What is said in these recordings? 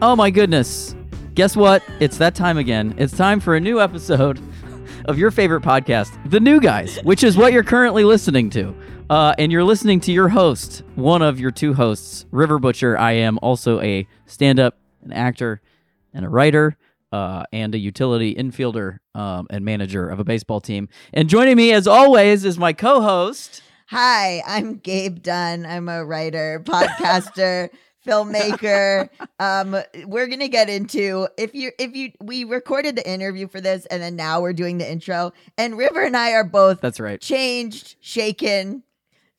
Oh my goodness. Guess what? It's that time again. It's time for a new episode of your favorite podcast, The New Guys, which is what you're currently listening to. Uh, and you're listening to your host, one of your two hosts, River Butcher. I am also a stand up, an actor, and a writer, uh, and a utility infielder um, and manager of a baseball team. And joining me, as always, is my co host. Hi, I'm Gabe Dunn. I'm a writer, podcaster, filmmaker. Um, we're gonna get into if you if you we recorded the interview for this and then now we're doing the intro. And River and I are both That's right. changed, shaken,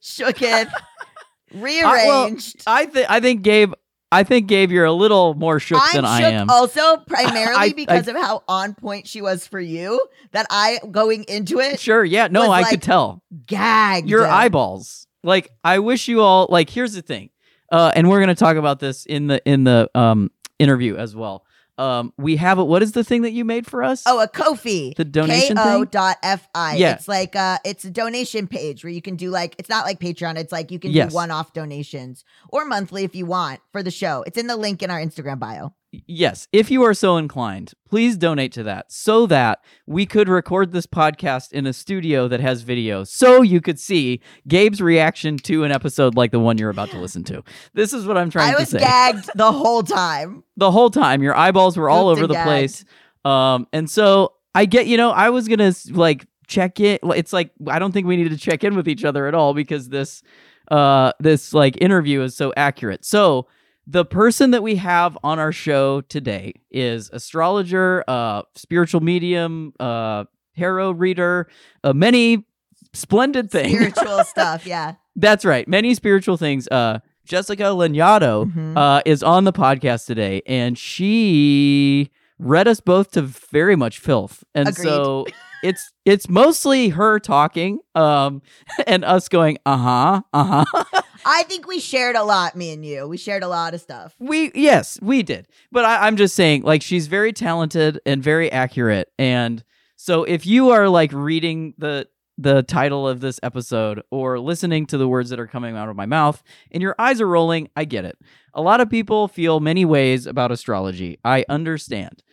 shooken, rearranged. I, well, I think I think Gabe. I think Gabe, you're a little more shook I'm than I shook am. also primarily I- because I- of how on point she was for you. That I going into it Sure, yeah, no, I like- could tell Gag. your eyeballs. Like, I wish you all. Like, here's the thing, uh, and we're gonna talk about this in the in the um interview as well. Um, we have a, what is the thing that you made for us? Oh, a Ko-fi. The donation K-O thing? dot F-I. Yeah. It's like uh it's a donation page where you can do like it's not like Patreon. It's like you can Yes. do one-off donations or monthly if you want for the show. It's in the link in our Instagram bio. Yes. If you are so inclined, please donate to that so that we could record this podcast in a studio that has video, so you could see Gabe's reaction to an episode like the one you're about to listen to. This is what I'm trying I to say. I was gagged the whole time. the whole time your eyeballs were all over the gagged. place um and so i get you know i was gonna like check it it's like i don't think we need to check in with each other at all because this uh this like interview is so accurate so the person that we have on our show today is astrologer uh spiritual medium uh tarot reader uh, many splendid things Spiritual stuff, yeah. that's right many spiritual things uh jessica lanyadoo Mhm. uh, is on the podcast today, and she read us both to very much filth, and Agreed. so it's it's mostly her talking, um, and us going, uh huh, uh huh. I think we shared a lot, me and you. We shared a lot of stuff. we yes, we did, but I, I'm just saying, like, she's very talented and very accurate, and so if you are like reading the the title of this episode or listening to the words that are coming out of my mouth and your eyes are rolling, I get it. A lot of people feel many ways about astrology. I understand.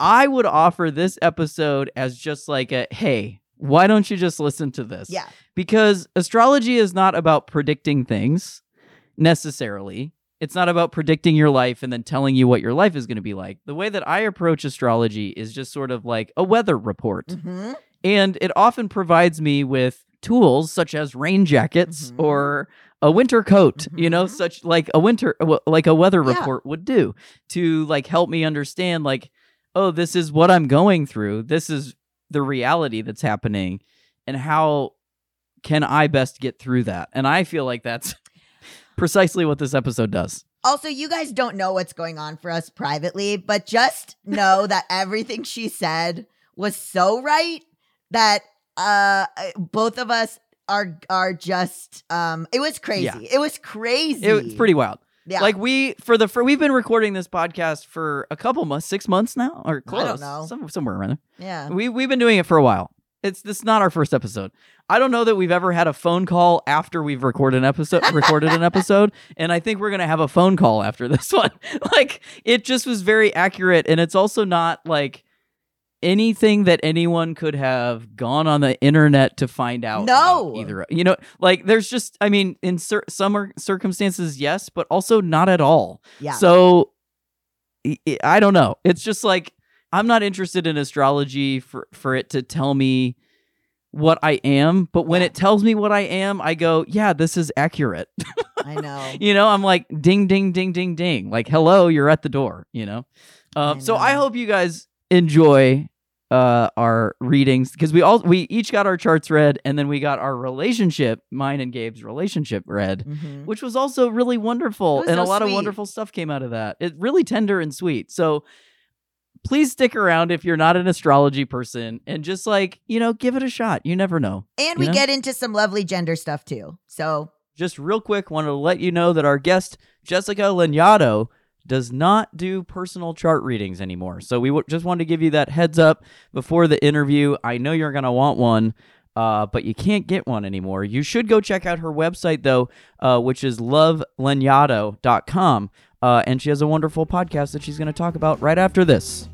I would offer this episode as just like a hey, why don't you just listen to this? Yeah. Because astrology is not about predicting things necessarily. It's not about predicting your life and then telling you what your life is going to be like. The way that I approach astrology is just sort of like a weather report. hmm And it often provides me with tools such as rain jackets Mhm. or a winter coat, you know, Mhm. such like a winter uh, like a weather Yeah. report would do to like help me understand like oh, this is what I'm going through. This is the reality that's happening and how can I best get through that? And I feel like that's precisely what this episode does. Also, you guys don't know what's going on for us privately, but just know that everything she said was so right that uh both of us are are just um it was crazy. Yeah. It was crazy. It was pretty wild. Yeah. Like we for the for we've been recording this podcast for a couple months, 6 months now or close. know. Some, somewhere around there. yeah. We we've been doing it for a while. It's this is not our first episode. I don't know that we've ever had a phone call after we've recorded an episode recorded an episode, and I think we're gonna have a phone call after this one. like it just was very accurate, and it's also not like anything that anyone could have gone on the internet to find out. No. either you know, like there's just I mean, in cer- some circumstances, yes, but also not at all. Yeah. So I- don't know. It's just like I'm not interested in astrology for for it to tell me what I am, but when Yeah. it tells me what I am, I go, "Yeah, this is accurate." I know. you know, I'm like, "Ding ding ding ding ding." Like, "Hello, you're at the door," you know? Um, I so I hope you guys enjoy uh our readings because we all we each got our charts read and then we got our relationship mine and gabe's relationship read Mhm. which was also really wonderful and a so lot of wonderful stuff came out of that. It really tender and sweet. So please stick around if you're not an astrology person and just like, you know, give it a shot. You never know. And we know? get into some lovely gender stuff too. So Just real quick, wanted to let you know that our guest Jessica Lanyadoo does not do personal chart readings anymore. So we w- just wanted to give you that heads up before the interview. I know you're going to want one. Uh, but you can't get one anymore. You should go check out her website though, uh, which is lovelanyadoo.com. uh, and she has a wonderful podcast that she's going to talk about right after this.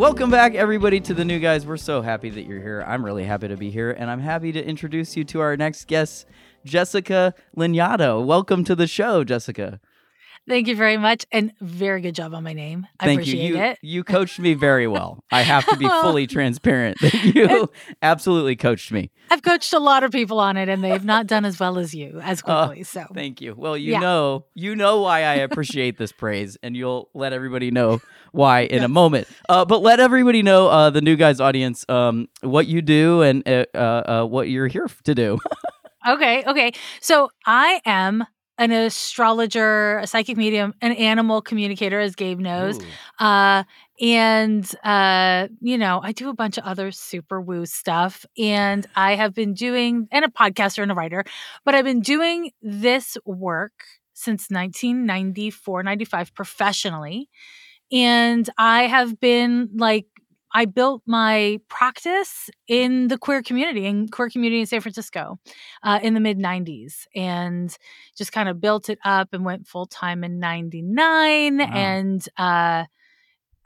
Welcome back, everybody, to the new guys. We're so happy that you're here. I'm really happy to be here, and I'm happy to introduce you to our next guest, Jessica Lanyadoo. Welcome to the show, Jessica. Thank you very much, and very good job on my name. I Thank appreciate you. You, it. you coached me very well. I have to be fully transparent that you absolutely coached me. I've coached a lot of people on it, and they've not done as well as you as Uh, quickly. so Thank you. Well, you Yeah. know, you know why I appreciate this praise, and you'll let everybody know why in a moment. Uh, but let everybody know, uh, the new guys audience, um, what you do and uh, uh, uh, what you're here to do. okay, okay. So I am an astrologer, a psychic medium, an animal communicator, as Gabe knows. Uh, and uh, you know, I do a bunch of other super woo stuff, and I have been doing and a podcaster and a writer, but I've been doing this work since 1994, 95 professionally. And I have been like I built my practice in the queer community, in queer community in San Francisco, uh, in the mid '90s, and just kind of built it up and went full time in '99. Wow. And uh,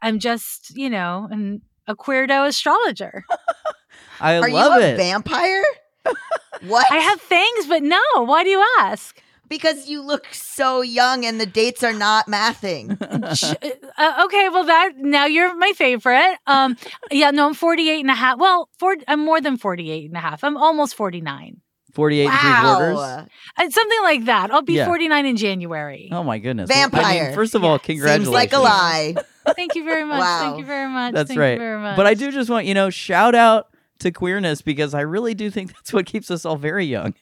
I'm just, you know, an, a queerdo astrologer. I Are love you a it. vampire? what? I have fangs, but no. Why do you ask? Because you look so young and the dates are not mathing. Uh, okay, well that now you're my favorite. Um yeah, no, I'm 48 and a half. Well, four, I'm more than 48 and a half. I'm almost 49. 48 and three quarters. Uh, something like that. I'll be Yeah. 49 in January. Oh my goodness. Well, I Vampire. mean, first of all, Yeah. congratulations. Seems like a lie. Thank you very much. Wow. Thank you very much. That's Thank right. You very much. But I do just want, you know, shout out to queerness because I really do think that's what keeps us all very young.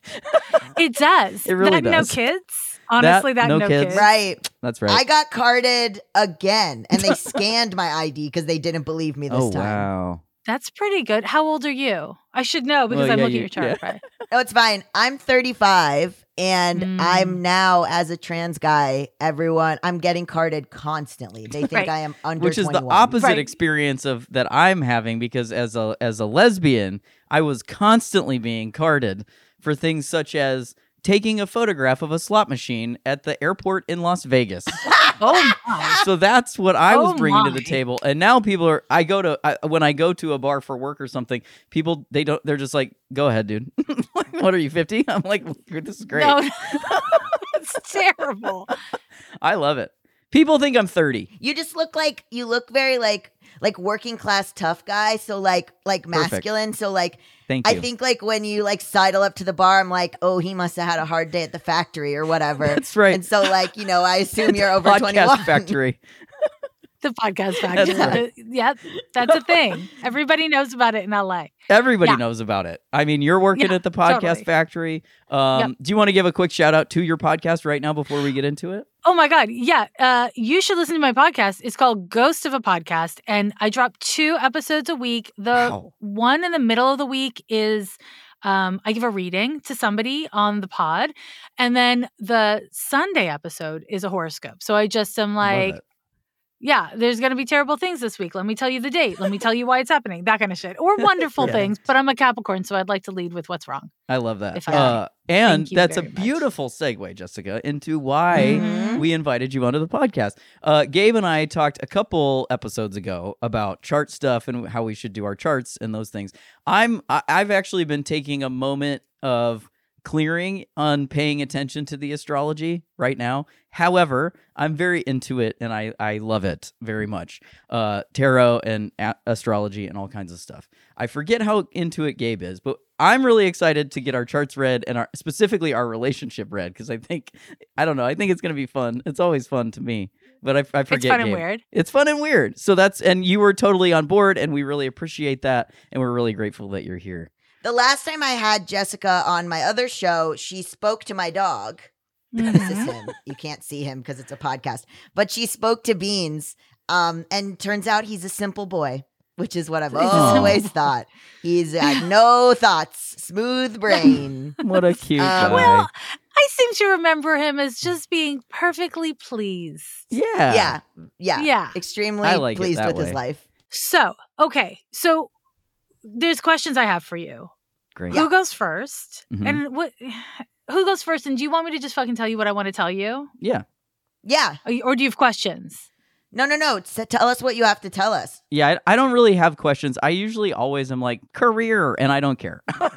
It does. It really that, does. No kids. Honestly, that, no no, kids. kids. Right. That's right. I got carded again and they scanned my ID because they didn't believe me this oh, time. wow. That's pretty good. How old are you? I should know because Well, I'm yeah, looking you- at your chart. right? No, it's fine. I'm 35 and Mm. I'm now as a trans guy, everyone I'm getting carded constantly. They think Right. I am under Which is the opposite Right. experience of that I'm having because as a as a lesbian, I was constantly being carded for things such as taking a photograph of a slot machine at the airport in Las Vegas. Oh my. so that's what I was Oh bringing to the table. And now people are I go to I, when I go to a bar for work or something, people they don't they're just like, "Go ahead, dude." what are you 50? I'm like, "This is great." No, it's terrible. I love it. People think I'm 30. You just look like you look very like like working class tough guy, so like like Perfect. masculine. So like Thank you. I think like when you like sidle up to the bar, I'm like, oh, he must have had a hard day at the factory or whatever. That's right. And so like, you know, I assume you're over Podcast 21. Factory. The podcast That's factor. right. Yeah, that's a thing. Everybody knows about it in LA. Everybody Yeah. knows about it. I mean, you're working Yeah, at the Podcast totally. Factory. Um, Do you want to give a quick shout out to your podcast right now before we get into it? Oh my God. Yeah. Uh, you should listen to my podcast. It's called Ghost of a Podcast. And I drop two episodes a week. The Wow. one in the middle of the week is um, I give a reading to somebody on the pod. And then the Sunday episode is a horoscope. So I just am like. Yeah, there's going to be terrible things this week. Let me tell you the date. Let me tell you why it's happening. That kind of shit. Or wonderful Yeah. things. But I'm a Capricorn, so I'd like to lead with what's wrong. I love that. I Uh, and that's a very much. beautiful segue, Jessica, into why Mhm. we invited you onto the podcast. Uh, Gabe and I talked a couple episodes ago about chart stuff and how we should do our charts and those things. I'm I, I've actually been taking a moment of clearing on paying attention to the astrology right now. However, I'm very into it and I I love it very much. Uh, tarot and a- astrology and all kinds of stuff. I forget how into it Gabe is, but I'm really excited to get our charts read and our specifically our relationship read because I think I don't know. I think it's gonna be fun. It's always fun to me, but I, I forget. it's fun and weird. It's fun and weird. So that's and you were totally on board, and we really appreciate that, and we're really grateful that you're here. The last time I had Jessica on my other show, she spoke to my dog. This is Mhm. him. You can't see him because it's a podcast. But she spoke to Beans. Um, and turns out he's a simple boy, which is what I've He's always thought. He's had no thoughts, smooth brain. What a cute Uh, guy. Well, I seem to remember him as just being perfectly pleased. yeah, Yeah, yeah, Yeah. Extremely like pleased with way. his life. So, okay. So there's questions I have for you. Great. Who goes 1st Mhm. And what? Who goes first? And do you want me to just fucking tell you what I want to tell you, Yeah. Yeah. or, or do you have questions? No, no, no. S- tell us what you have to tell us. Yeah, I, I don't really have questions. I usually always am like career, and I don't care. I'm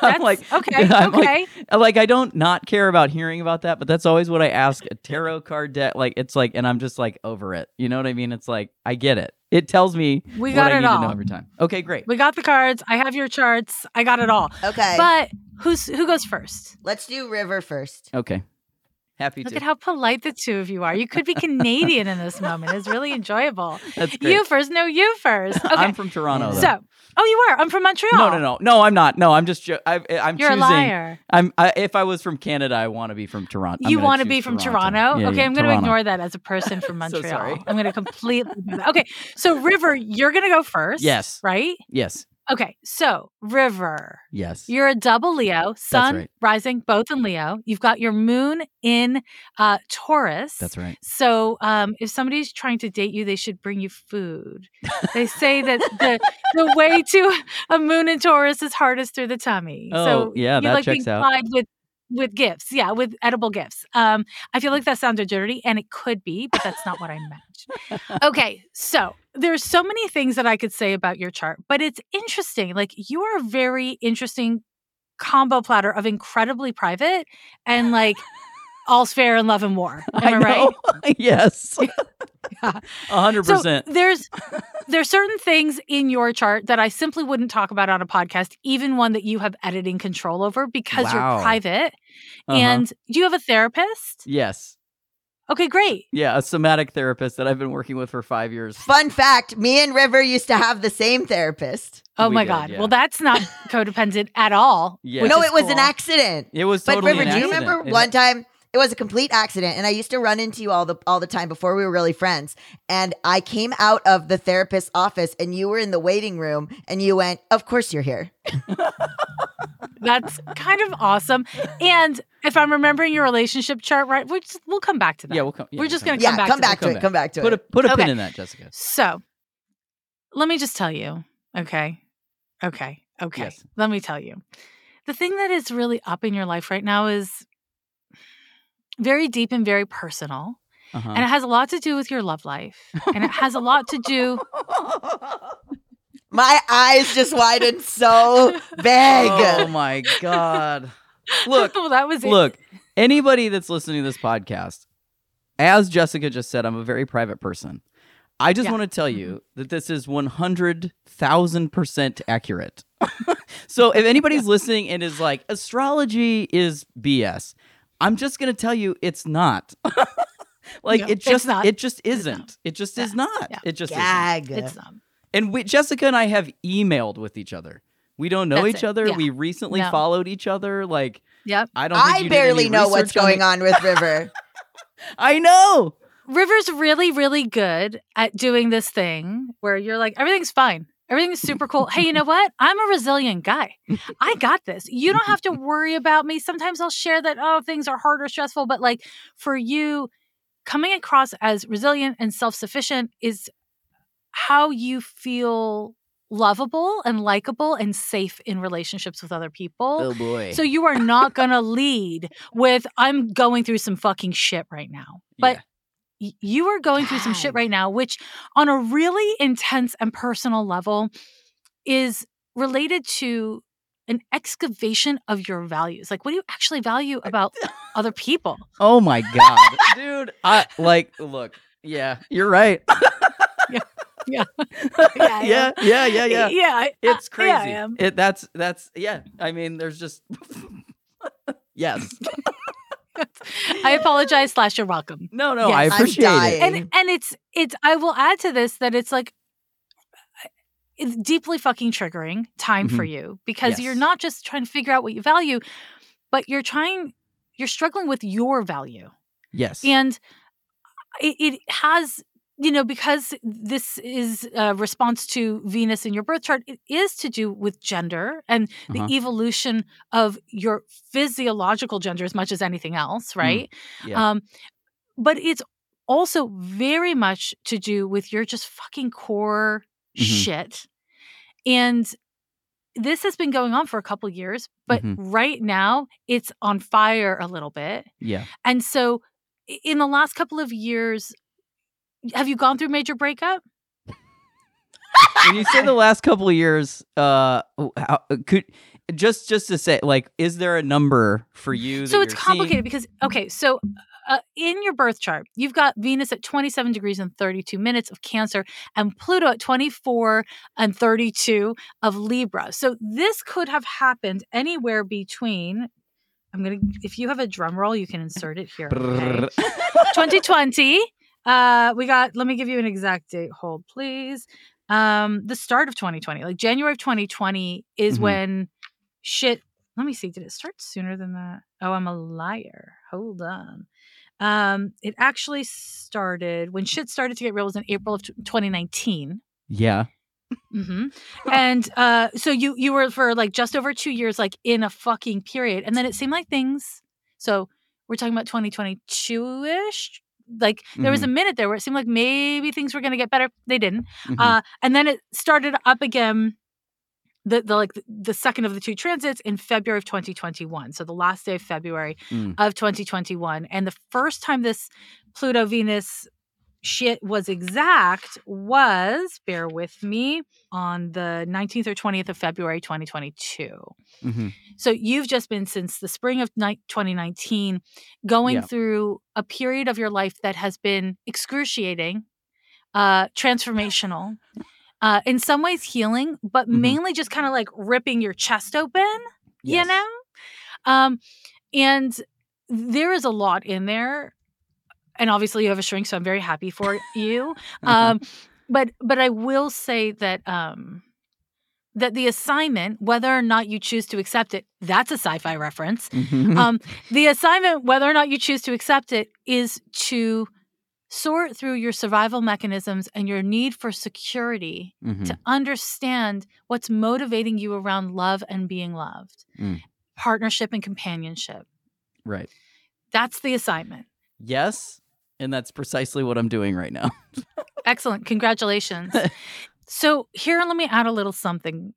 That's like, okay. I'm like- okay. like I don't not care about hearing about that, but that's always what I ask a tarot card deck. Like it's like, and I'm just like over it. You know what I mean? It's like I get it. It tells me We what got I it need to know all. every time. Okay, great. We got the cards. I have your charts. I got it all. Okay. But who's who goes first? Let's do River first. Okay, happy Look to. at how polite the two of you are. You could be Canadian in this moment. It's really enjoyable. That's great. You first. No, you first. Okay. I'm from Toronto. Though. so, oh, you are. I'm from Montreal. no, no, no, no. I'm not. No, I'm just. Jo- I, I'm You're choosing. a liar. I'm. I, if I was from Canada, I want to be from Toronto. You want to be from Toronto? Yeah, okay, yeah, I'm going to ignore that as a person from So Montreal. sorry. I'm going to completely. Okay, so River, you're going to go first. Yes. Right? Yes. Okay, so River, Yes. you're a double Leo, sun, right. rising, both in Leo. You've got your moon in uh, Taurus. That's right. So, um, if somebody's trying to date you, they should bring you food. They say that the the way to a moon in Taurus is hardest through the tummy. Oh, so yeah, you that like checks being out. with with gifts, yeah, with edible gifts. Um, I feel like that sounded dirty, and it could be, but that's not what I meant. Okay, so there's so many things that I could say about your chart, but it's interesting. Like you are a very interesting combo platter of incredibly private and like all's fair in love and war. Am I, right? yes. Yeah. A hundred So percent. there's there's certain things in your chart that I simply wouldn't talk about on a podcast, even one that you have editing control over because Wow. you're private. Uh-huh. And do you have a therapist? yes. Okay, great. Yeah, a somatic therapist that I've been working with for five years. Fun fact me and River used to have the same therapist. Oh We my did, god. yeah. Well, that's not codependent at all. Yeah. which no, it was an accident. It was But River, an do you remember It- one time? It was a complete accident, and I used to run into you all the all the time before we were really friends. And I came out of the therapist's office, and you were in the waiting room, and you went, "Of course you're here." That's kind of awesome. And if I'm remembering your relationship chart right, we'll, just, we'll come back to that. Yeah, we'll come. yeah, We're just gonna yeah, come back come to back to it. Come back to Put a put a Okay. pin in that, Jessica. So let me just tell you. Okay. Okay. Okay. Yes. Let me tell you. The thing that is really up in your life right now is very deep and very personal. Uh-huh. And it has a lot to do with your love life. And it has a lot to do. My eyes just widened so big. Oh my god! Look, well, that was it. look. Anybody that's listening to this podcast, as Jessica just said, I'm a very private person. I just Yeah. want to tell you that this is 100,000% accurate. so if anybody's listening and is like, astrology is BS, I'm just going to tell you it's not. like No, it just not. it just isn't. not. It just Yeah. is not. Yeah. It just isn't. Gag. It's um, And we, Jessica and I have emailed with each other. We don't know That's each it. other. Yeah. We recently No. followed each other. Like Yep. I don't. Think I barely know what's going on with River. I know. River's really, really good at doing this thing where you're like, everything's fine. Everything's super cool. hey, you know what? I'm a resilient guy. I got this. You don't have to worry about me. Sometimes I'll share that, oh, things are hard or stressful. But like for you, coming across as resilient and self sufficient is how you feel lovable and likable and safe in relationships with other people. Oh boy. So you are not going to lead with, I'm going through some fucking shit right now. But y- you are going through some shit right now, which on a really intense and personal level is related to an excavation of your values. Like, what do you actually value about other people? oh my god, dude. I like. Look. Yeah, you're right. Yeah. yeah, yeah, yeah, yeah, yeah. Yeah. I- It's yeah, I crazy. am. it that's that's yeah. I mean, there's just yes. I apologize, slash, you're welcome. No, no, Yes. I I'm appreciate it. and and it's it's i will add to this that it's like uh, it's deeply fucking triggering time for mm-hmm. you because you're not just trying to figure out what you value but you're trying you're struggling with your value Yes. and uh, it, it has you know because this is a response to venus in your birth chart it is to do with gender and Uh-huh. the evolution of your physiological gender as much as anything else right yeah. um but it's also very much to do with your just fucking core Mhm. shit and this has been going on for a couple years, but Mhm. right now it's on fire a little bit. Yeah. And so, in the last couple of years, have you gone through major breakup? when you say the last couple of years, uh, how, could just just to say, like, is there a number for you? so it's complicated seeing? because okay so uh, in your birth chart you've got venus at 27 degrees and 32 minutes of cancer and pluto at 24 and 32 of libra so this could have happened anywhere between i'm gonna if you have a drum roll you can insert it here okay? 2020 uh we got let me give you an exact date hold please um the start of 2020 like january of 2020 is Mhm. when shit let me see did it start sooner than that oh i'm a liar hold on um it actually started when shit started to get real was in april of t- 2019 yeah. Mm-hmm. and uh so you you were for like just over two years like in a fucking period and then it seemed like things so we're talking about 2022ish like there was a minute there where it seemed like maybe things were going to get better they didn't Mhm. uh and then it started up again the, the like the, the second of the two transits in February of 2021 so the last day of February Mm. of 2021 and the first time this Pluto Venus shit was exact was bear with me on the 19th or 20th of February 2022 Mhm. so you've just been since the spring of ni- 2019 going Yeah. through a period of your life that has been excruciating, uh, transformational, uh, in some ways healing, but Mhm. mainly just kind of like ripping your chest open, you know? Um, and there is a lot in there. And obviously you have a shrink, so I'm very happy for you. Um, but but I will say that um that the assignment, whether or not you choose to accept it, that's a sci-fi reference. Mhm. Um, the assignment, whether or not you choose to accept it, is to sort through your survival mechanisms and your need for security Mhm. to understand what's motivating you around love and being loved, Mm. partnership and companionship. Right. That's the assignment. Yes, and that's precisely what I'm doing right now. Excellent. Congratulations. so, here, let me add a little something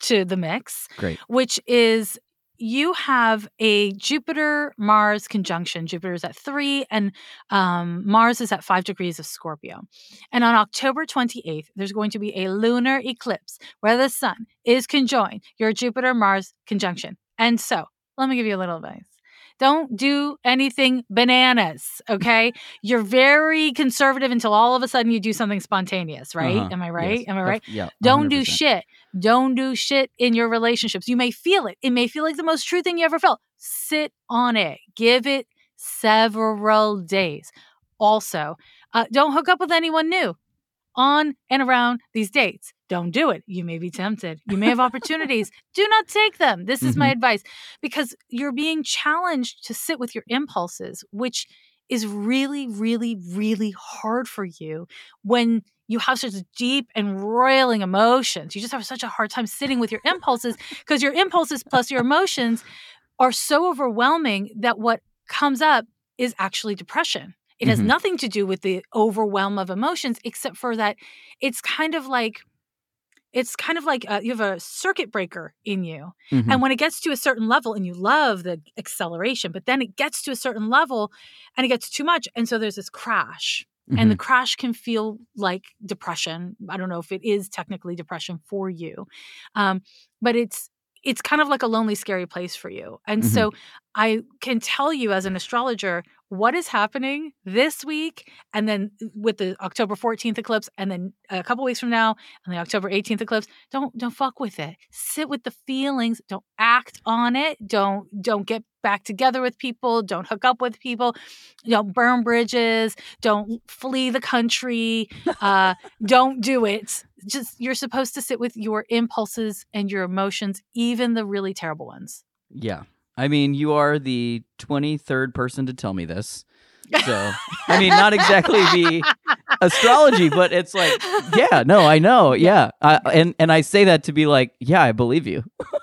to the mix. Great. which is you have a Jupiter Mars conjunction. Jupiter is at three, and um, Mars is at five degrees of Scorpio. And on October 28th, there's going to be a lunar eclipse where the sun is conjoined your Jupiter Mars conjunction. And so, let me give you a little advice. Don't do anything bananas, okay? You're very conservative until all of a sudden you do something spontaneous, right? Uh-huh. Am I right? Yes. Am I right? yeah. Don't do shit. Don't do shit in your relationships. You may feel it. It may feel like the most true thing you ever felt. Sit on it. Give it several days. Also, uh, don't hook up with anyone new on and around these dates. Don't do it. You may be tempted. You may have opportunities. Do not take them. This is my mm-hmm. advice because you're being challenged to sit with your impulses, which is really, really, really hard for you when you have such deep and roiling emotions. You just have such a hard time sitting with your impulses because your impulses plus your emotions are so overwhelming that what comes up is actually depression. It has Mhm. nothing to do with the overwhelm of emotions, except for that it's kind of like it's kind of like uh, you have a circuit breaker in you. Mhm. And when it gets to a certain level, and you love the acceleration, but then it gets to a certain level and it gets too much. And so there's this crash. And the crash can feel like depression. I don't know if it is technically depression for you, um, but it's it's kind of like a lonely, scary place for you. And Mhm. so I can tell you as an astrologer what is happening this week, and then with the October 14th eclipse, and then a couple weeks from now, and the October 18th eclipse. Don't don't fuck with it. Sit with the feelings. Don't act on it. Don't don't get back together with people. Don't hook up with people. Don't burn bridges. Don't flee the country. Uh, don't do it. Just you're supposed to sit with your impulses and your emotions, even the really terrible ones. Yeah. I mean, you are the 23rd person to tell me this. So, I mean, not exactly the astrology, but it's like, yeah, no, I know. Yeah. I, and and I say that to be like, yeah, I believe you.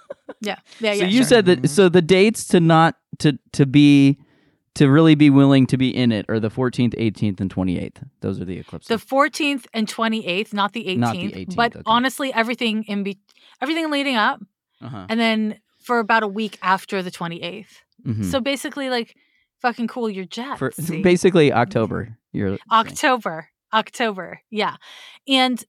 Yeah, yeah, so yeah. you sure. said that so the dates to not to to be to really be willing to be in it are the 14th, 18th, and 28th. Those are the eclipses. The 14th and 28th, not the 18th. Not the 18th, but okay. honestly, everything in be- everything leading up, uh-huh. and then for about a week after the 28th. Mhm. So basically, like, fucking cool your jets. For basically October. You're saying. October. October. Yeah. And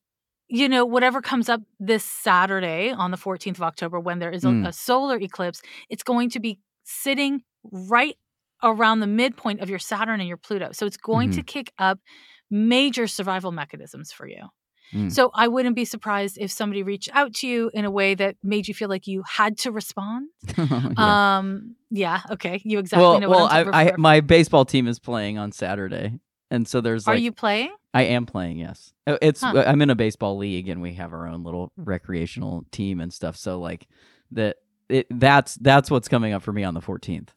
you know, whatever comes up this Saturday on the 14th of October when there is a, Mm. a solar eclipse, it's going to be sitting right around the midpoint of your Saturn and your Pluto. So it's going Mm-hmm. to kick up major survival mechanisms for you. Mm. So I wouldn't be surprised if somebody reached out to you in a way that made you feel like you had to respond. Yeah. Um yeah, okay. You exactly well, know well, what I'm I, I, my baseball team is playing on Saturday, and so there's Are you playing? I am playing. Yes, Uh, it's Huh. I'm in a baseball league, and we have our own little recreational team and stuff. So like that, it that's that's what's coming up for me on the 14th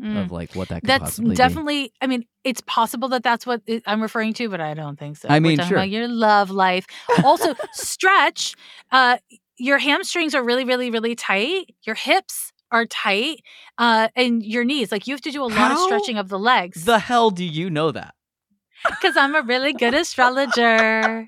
Mm. of like what that could That's possibly be. definitely. I mean, it's possible that that's what I'm referring to, but I don't think so. I We're mean, talking sure. about your love life. Also, stretch. Uh, your hamstrings are really, really, really tight. Your hips are tight, uh, and your knees. Like you have to do a lot of stretching of the legs. The hell do you know that? Because I'm a really good astrologer.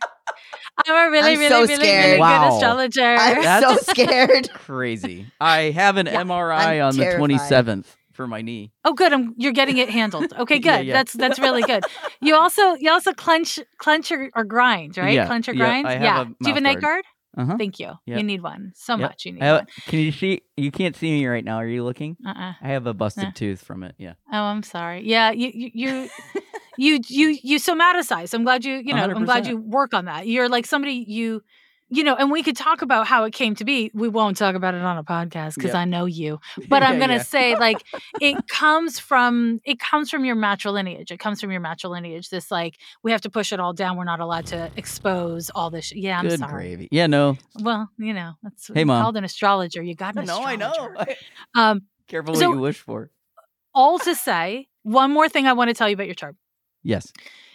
I'm a really, I'm really, so really, really. Wow. good astrologer. I'm That's- so scared. Crazy. I have an Yeah, MRI I'm on the 27th for my knee. Oh, good. I'm, you're getting it handled. Okay, good. Yeah, yeah. That's that's really good. You also you also clench clench or, or grind, right? Yeah, Clench or grind. Yeah. Do you have a night guard. guard? Uh huh. Thank you. Yep. You need one. So Yep. much. You need have, one. can you see? You can't see me right now. Are you looking? Uh-uh. I have a busted Eh. tooth from it. Yeah. Oh, I'm sorry. Yeah, you you you you you, you somaticize. I'm glad you you know. i am glad you work on that. You're like somebody you. You know, and we could talk about how it came to be. We won't talk about it on a podcast because Yeah. I know you. But I'm gonna yeah. say, like, it comes from it comes from your matrilineage. It comes from your matrilineage. This like we have to push it all down. We're not allowed to expose all this. Sh- yeah, I'm Good sorry. gravy. Yeah. No. Well, you know, that's Hey, Mom. called an astrologer. You got an No, I know. astrologer. Um, Careful So- what you wish for. all to say, one more thing I want to tell you about your chart. Yes.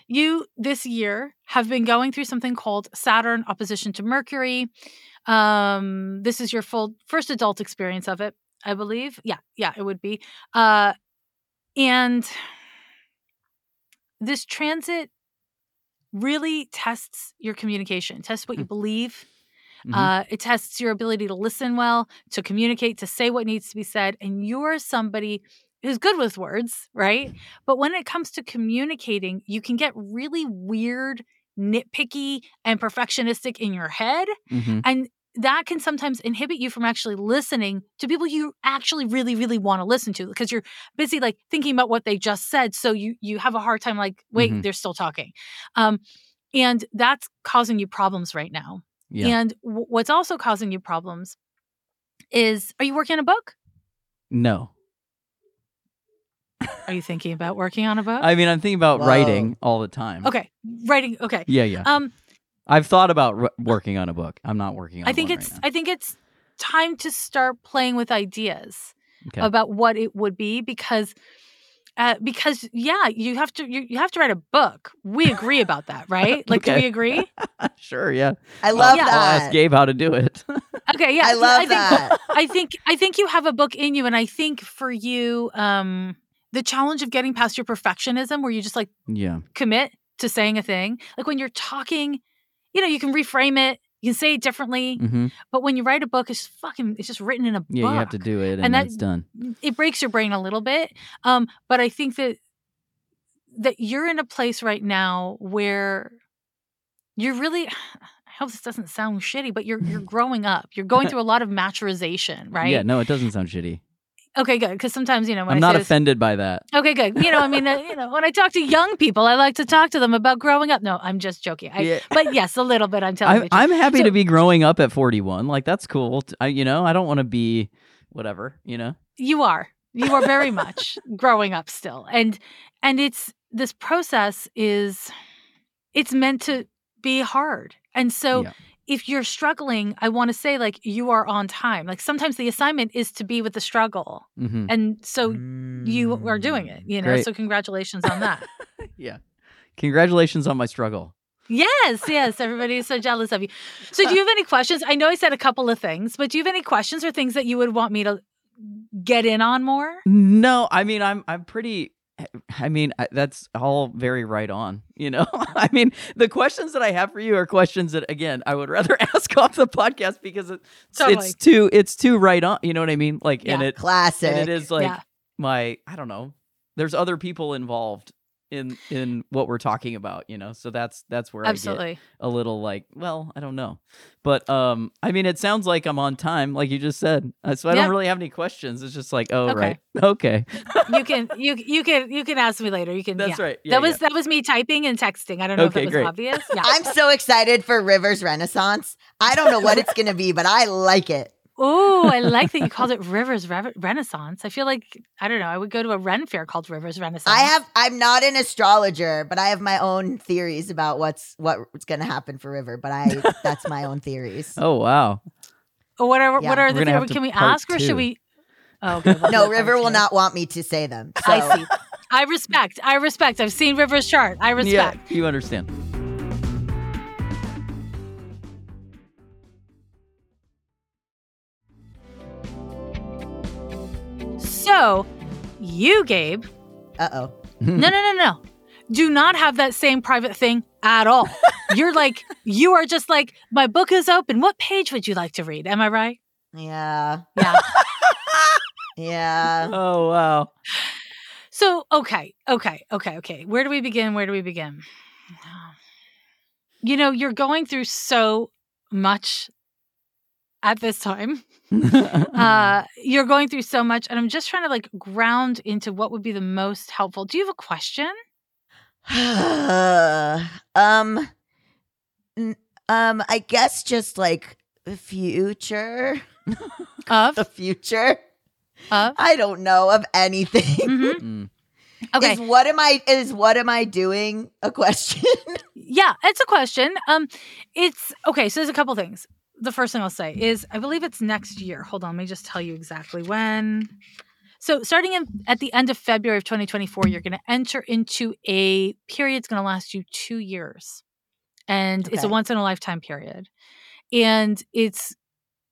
You this year have been going through something called Saturn opposition to Mercury. Um, this is your full first adult experience of it, I believe. Yeah, yeah, it would be. Uh, and this transit really tests your communication, tests what you believe. Mhm. Uh, it tests your ability to listen well, to communicate, to say what needs to be said. And you're somebody who's good with words, right? But when it comes to communicating, you can get really weird, nitpicky, and perfectionistic in your head. Mhm. And that can sometimes inhibit you from actually listening to people you actually really, really want to listen to because you're busy like thinking about what they just said. So you you have a hard time like, wait, Mhm. they're still talking. Um, and that's causing you problems right now. Yeah. And w- what's also causing you problems is are you working on a book? No. Are you thinking about working on a book? I mean, I'm thinking about Whoa. writing all the time. okay, writing. Okay. Yeah. Yeah. Um, I've thought about r- working on a book. I'm not working on. I think one it's Right I think it's time to start playing with ideas Okay. about what it would be because uh, because yeah, you have to you, you have to write a book. We agree about that, right? Like, do we agree? sure. Yeah. I love that. I'll ask. Gabe how to do it. Okay, yeah, I love think, that. I think I think you have a book in you, and I think for you, um, the challenge of getting past your perfectionism, where you just like yeah. commit to saying a thing, like when you're talking, you know, you can reframe it, you can say it differently, hmm but when you write a book, it's fucking, it's just written in a Yeah. book. You have to do it, and, And that- it's done. It breaks your brain a little bit, um, but I think that that you're in a place right now where you're really. I hope this doesn't sound shitty, but you're you're growing up. You're going through a lot of maturization, right? Yeah. No, it doesn't sound shitty. Okay, good. Because sometimes you know when I'm I not say this- offended by that. Okay, good. You know, I mean, uh, you know, when I talk to young people, I like to talk to them about growing up. No, I'm just joking. I, Yeah. But yes, a little bit. I'm telling I'm, you. I'm happy So- to be growing up at 41. Like that's cool. T- I, you know, I don't want to be whatever. You know. You are. You are very much growing up still, and and it's this process is it's meant to be hard, and so. Yeah. If you're struggling, I want to say like you are on time. Like sometimes the assignment is to be with the struggle. hmm And so you are doing it, you know. Great. So congratulations on that. Yeah. Congratulations on my struggle. Yes, yes. Everybody is so jealous of you. So, do you have any questions? I know I said a couple of things, but do you have any questions or things that you would want me to get in on more? No, I mean I'm I'm pretty I mean, I, that's all very right on. You know, I mean, the questions that I have for you are questions that, again, I would rather ask off the podcast because it's Totally. it's too it's too right on. You know what I mean? Like, and Yeah. it Classic. and it is like Yeah. my I don't know. There's other people involved in in what we're talking about. You know, so that's that's where I get Absolutely. a little like, well, I don't know. But um I mean it sounds like I'm on time like you just said. Uh, so I Yeah. don't really have any questions. It's just like, oh Okay. right. Okay. You can you you can you can ask me later. You can That's yeah. right. Yeah, that was yeah. that was me typing and texting. I don't know Okay, if it was great. obvious. Yeah. I'm so excited for Rivers Renaissance. I don't know what it's going to be, but I like it. Oh, I like that you called it Rivers Re- Renaissance. I feel like I don't know. I would go to a Ren fair called Rivers Renaissance. I have I'm not an astrologer, but I have my own theories about what's what's going to happen for River, but I that's my own theories. Oh wow. Or whatever. Yeah. What are We're the theories? Can we part ask or should we? Oh, okay. we'll No, River will not want me to say them. So I see. I respect. I respect. I've seen River's chart. I respect. Yeah, you understand. So, you, Gabe, Uh-oh. no, no, no, no. Do not have that same private thing at all. You're like, you are just like, my book is open. What page would you like to read? Am I right? Yeah. Yeah. Yeah. Oh wow. So, okay, okay, okay, okay. Where do we begin? Where do we begin? You know, you're going through so much at this time. Uh, you're going through so much, and I'm just trying to like ground into what would be the most helpful. Do you have a question? um n- um I guess just like the future. Of, The future. of, I don't know of anything. Mhm. Mm. okay, Is what am I is what am I doing a question? yeah, it's a question. Um, it's okay. So there's a couple things. The first thing I'll say is I believe it's next year. Hold on, let me just tell you exactly when. So starting in at the end of February of 2024, you're going to enter into a period. It's going to last you two years, and it's a once in a lifetime period, and it's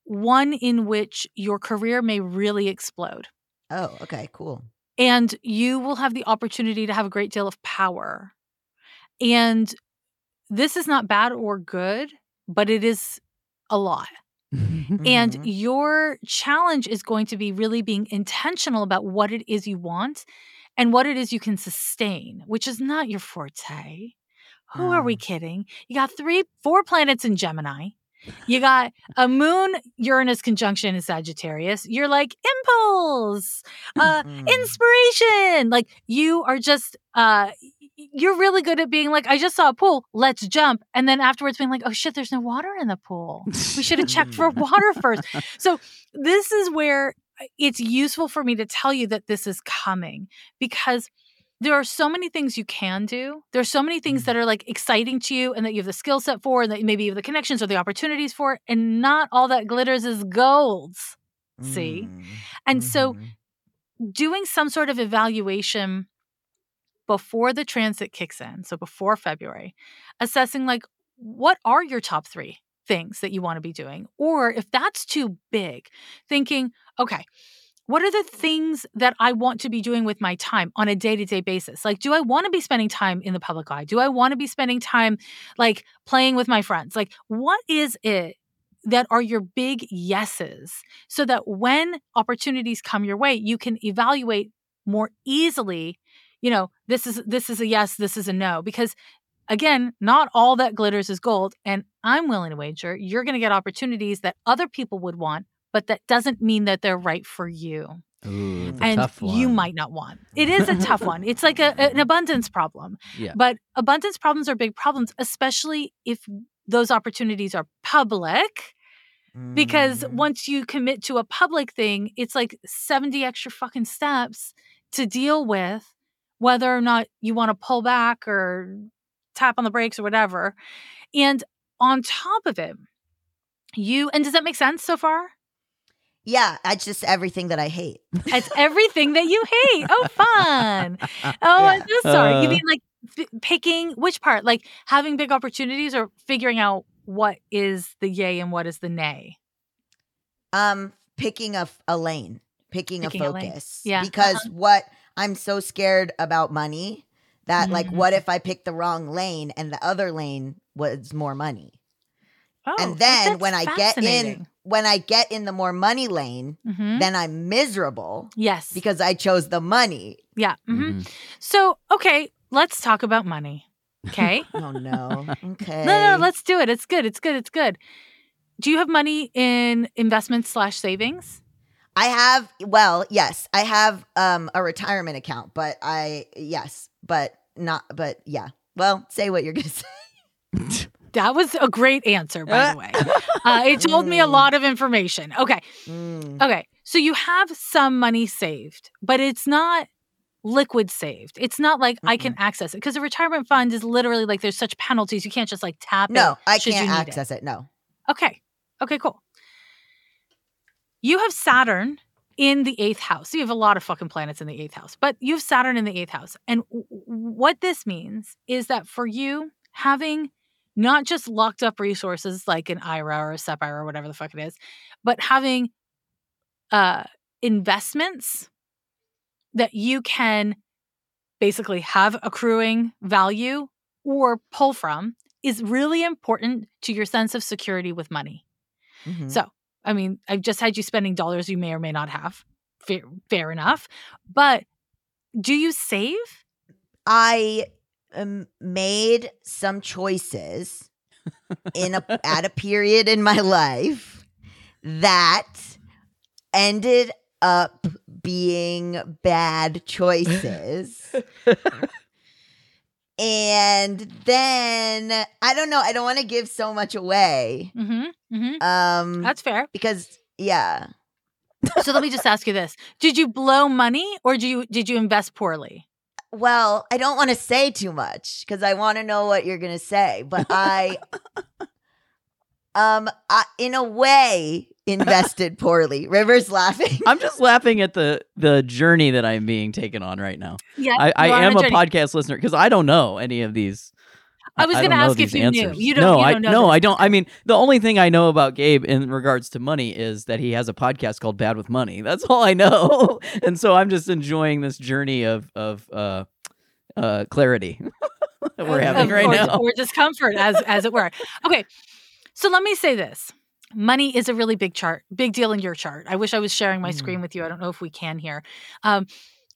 one in which your career may really explode. oh, okay, cool. and you will have the opportunity to have a great deal of power. And this is not bad or good, but it is a lot. And Mhm. your challenge is going to be really being intentional about what it is you want and what it is you can sustain, which is not your forte. Who are we Oh. kidding? You got three, four planets in Gemini. You got a moon Uranus conjunction in Sagittarius. You're like impulse, uh, Mm. inspiration. Like you are just, uh, y- you're really good at being like, I just saw a pool, let's jump. And then afterwards being like, oh shit, there's no water in the pool. We should have checked for water first. So this is where uh, it's useful for me to tell you that this is coming because there are so many things you can do. There's so many things Mm. that are like exciting to you and that you have the skill set for and that maybe you have the connections or the opportunities for. And not all that glitters is gold. See? Mm. And so Mhm. doing some sort of evaluation before the transit kicks in, so before February, assessing like what are your top three things that you want to be doing? Or if that's too big, thinking, okay, what are the things that I want to be doing with my time on a day to day basis? Like, do I want to be spending time in the public eye? Do I want to be spending time like playing with my friends? Like, what is it that are your big yeses so that when opportunities come your way, you can evaluate more easily, you know, this is this is a yes, this is a no because again, not all that glitters is gold and I'm willing to wager you're going to get opportunities that other people would want, but that doesn't mean that they're right for you Ooh, and you might not want. It is a tough one. It's like a, an abundance problem. Yeah. But abundance problems are big problems, especially if those opportunities are public because Mhm. once you commit to a public thing, it's like 70 extra fucking steps to deal with whether or not you want to pull back or tap on the brakes or whatever. And on top of it, you and does that make sense so far? Yeah, it's just everything that I hate. It's everything that you hate. Oh, fun. Oh, I'm Yeah. so sorry. you Uh. mean like f- picking which part? Like having big opportunities or figuring out what is the yay and what is the nay? Um, picking a, f- a lane, picking, Picking a a lane. focus. Yeah. Because what I'm so scared about money that like Mhm. what if I pick the wrong lane and the other lane was more money? Oh, and then when I get in when I get in the more money lane, Mhm. then I'm miserable yes, because I chose the money. yeah. mhm. Mhm. So okay, let's talk about money. Okay. Oh no. Okay. No, no, let's do it. It's good. It's good. It's good. Do you have money in investments slash savings? I have well, yes, I have um a retirement account, but I yes, but not but yeah. Well, say what you're gonna say. That was a great answer, by the way. Uh, it told me a Mm. lot of information. Okay. Mm, Okay. So you have some money saved, but it's not liquid saved. It's not like I can access it because a retirement fund is literally like there's such penalties. You can't just like tap it. No, I can't access it. No. Okay. Okay, cool. You have Saturn in the eighth house. So you have a lot of fucking planets in the eighth house, but you have Saturn in the eighth house. And w- what this means is that for you, having not just locked up resources like an IRA or a SEP IRA or whatever the fuck it is, but having uh, investments that you can basically have accruing value or pull from is really important to your sense of security with money. Mhm. So, I mean, I've just had you spending dollars you may or may not have. Fair, fair enough. But do you save? I um, made some choices in a at a period in my life that ended up being bad choices. and then I don't know, I don't want to give so much away. Mm-hmm. Mm-hmm. Um That's fair. because yeah. So let me just ask you this: Did you blow money, or do you did you invest poorly? Well, I don't want to say too much because I want to know what you're gonna say, but I, um, I, in a way, invested poorly. River's laughing. I'm just laughing at the the journey that I'm being taken on right now. Yeah, I, I you are on am a journey. podcast listener because I don't know any of these. I was gonna ask if these you knew. You don't- No, you I don't know no. I don't. I mean, the only thing I know about Gabe in regards to money is that he has a podcast called Bad with Money. That's all I know, and so I'm just enjoying this journey of of uh, uh, clarity that we're having of- right or, now. or discomfort, as as it were. Okay, so let me say this: money is a really big chart, big deal in your chart. I wish I was sharing my Mm. screen with you. I don't know if we can here. Um,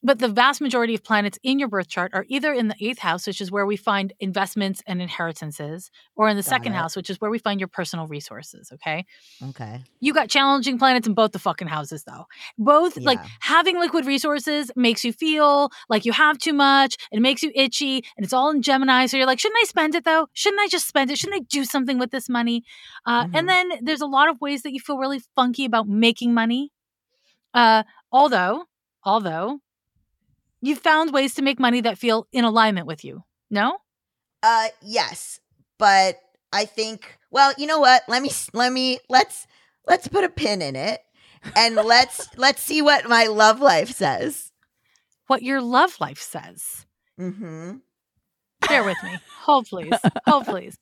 but the vast majority of planets in your birth chart are either in the eighth house, which is where we find investments and inheritances, or in the Got second it. house, which is where we find your personal resources. Okay. Okay. You got challenging planets in both the fucking houses, though. Both, like, having liquid resources makes you feel like you have too much. It makes you itchy, and it's all in Gemini. So you're like, shouldn't I spend it though? Shouldn't I just spend it? Shouldn't I do something with this money? Uh, Mhm. And then there's a lot of ways that you feel really funky about making money. Uh, although, although, you found ways to make money that feel in alignment with you. No? Uh, yes, but I think. Well, you know what? Let me let me let's let's put a pin in it, and let's let's see what my love life says. What your love life says. Mm-hmm. Bear with me. Hold, please. Hold, please.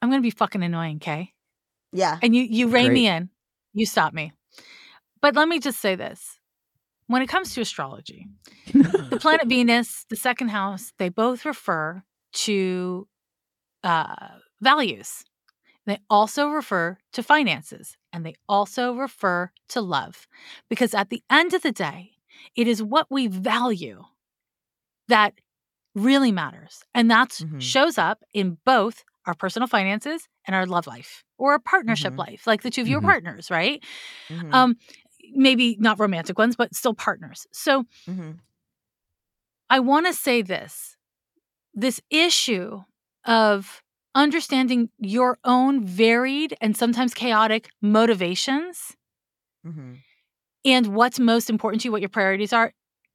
I'm gonna be fucking annoying, okay? Yeah. And you you rein me in. You stop me. But let me just say this. When it comes to astrology, the planet Venus, the second house, they both refer to uh, values. They also refer to finances and they also refer to love. Because at the end of the day, it is what we value that really matters. And that Mhm. shows up in both our personal finances and our love life or a partnership Mhm. life, like the two of you are Mhm. partners, right? Mhm. Um, maybe not romantic ones, but still partners. So Mhm. I want to say this this issue of understanding your own varied and sometimes chaotic motivations Mhm. and what's most important to you, what your priorities are,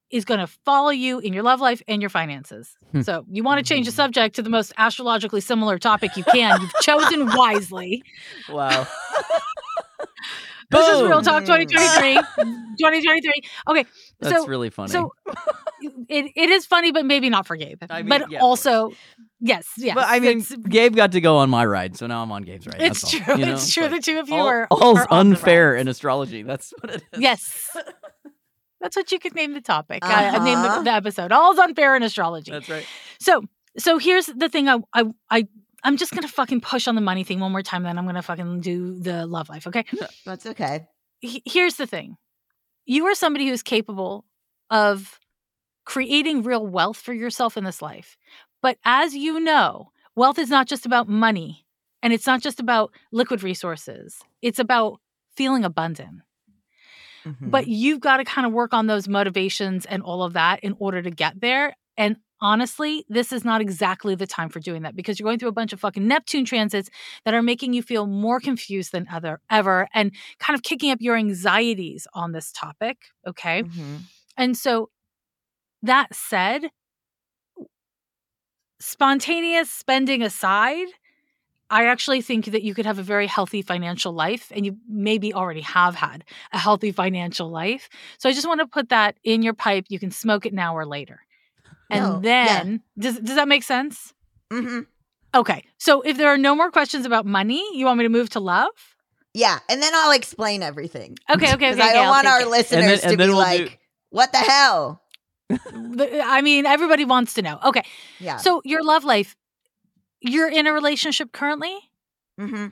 is going to follow you in your love life and your finances. Hmm. so you want to change the Mhm. subject to the most astrologically similar topic you can. You've chosen wisely. wow. This is Real Talk 2023. 2023. Okay. That's so really funny. So it, it is funny, but maybe not for Gabe. I mean, but yeah, also, yes, yes. but I mean, Gabe got to go on my ride, so now I'm on Gabe's ride. it's That's all, true. you know? It's true. like, the two of you all, are all's are unfair in astrology. That's what it is. Yes. That's what you could name the topic. I, I named the, Uh-huh. the episode. All's unfair in astrology. That's right. So, so here's the thing. I, I, I, I'm just gonna fucking push on the money thing one more time. Then I'm gonna fucking do the love life. Okay. That's okay. He- here's the thing. You are somebody who's capable of creating real wealth for yourself in this life. But as you know, wealth is not just about money and it's not just about liquid resources. It's about feeling abundant. Mhm. But you've got to kind of work on those motivations and all of that in order to get there. And honestly, this is not exactly the time for doing that because you're going through a bunch of fucking Neptune transits that are making you feel more confused than other ever and kind of kicking up your anxieties on this topic. Okay. Mhm. And so that said, spontaneous spending aside, I actually think that you could have a very healthy financial life and you maybe already have had a healthy financial life. So I just want to put that in your pipe. You can smoke it now or later. And No, yeah. then does does that make sense? Mhm. Okay. So if there are no more questions about money, you want me to move to love? Yeah, and then I'll explain everything. Okay, okay, okay. 'Cause I don't I'll want our it. listeners and to then be we'll like, do- "What the hell?" I mean, everybody wants to know. Okay. Yeah. So your love life, you're in a relationship currently? mm-hmm.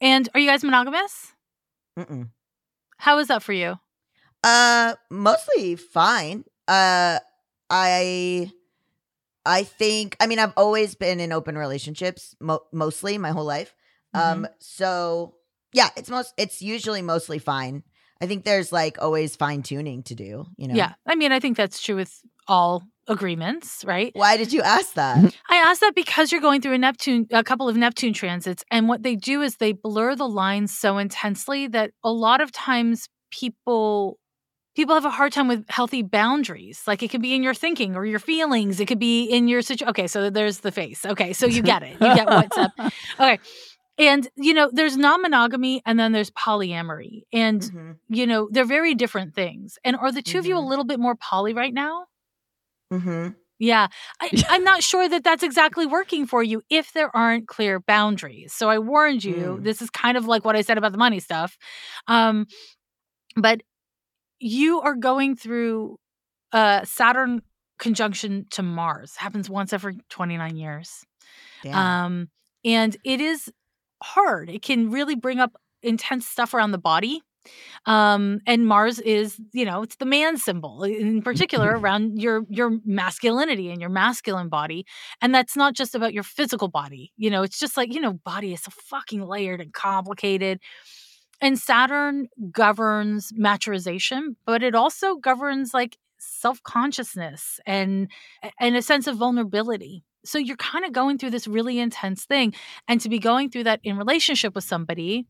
And are you guys monogamous? Mm-mm. How is that for you? Uh, mostly fine. Uh, I, I think. I mean, I've always been in open relationships, mo- mostly my whole life. Mm-hmm. Um, so yeah, it's most. It's usually mostly fine. I think there's like always fine tuning to do. You know. Yeah. I mean, I think that's true with all agreements, right? Why did you ask that? I asked that because you're going through a Neptune, a couple of Neptune transits, and what they do is they blur the lines so intensely that a lot of times people people have a hard time with healthy boundaries. Like it could be in your thinking or your feelings. It could be in your situation. Okay, so there's the face. Okay, so you get it. You get what's up. Okay. And you know, there's non-monogamy and then there's polyamory. And Mhm. you know, they're very different things. And are the 2 of you a Mhm. little bit more poly right now? Mhm. Yeah, I, I'm not sure that that's exactly working for you if there aren't clear boundaries. So I warned you. Mm. This is kind of like what I said about the money stuff. Um, but you are going through uh, Saturn conjunction to Mars. Happens once every 29 years. Um, and it is hard. It can really bring up intense stuff around the body. Um, and Mars is, you know, it's the man symbol in particular around your your masculinity and your masculine body. And that's not just about your physical body. You know, it's just like, you know, body is so fucking layered and complicated. And Saturn governs maturization, but it also governs like self-consciousness and and a sense of vulnerability. So you're kind of going through this really intense thing. And to be going through that in relationship with somebody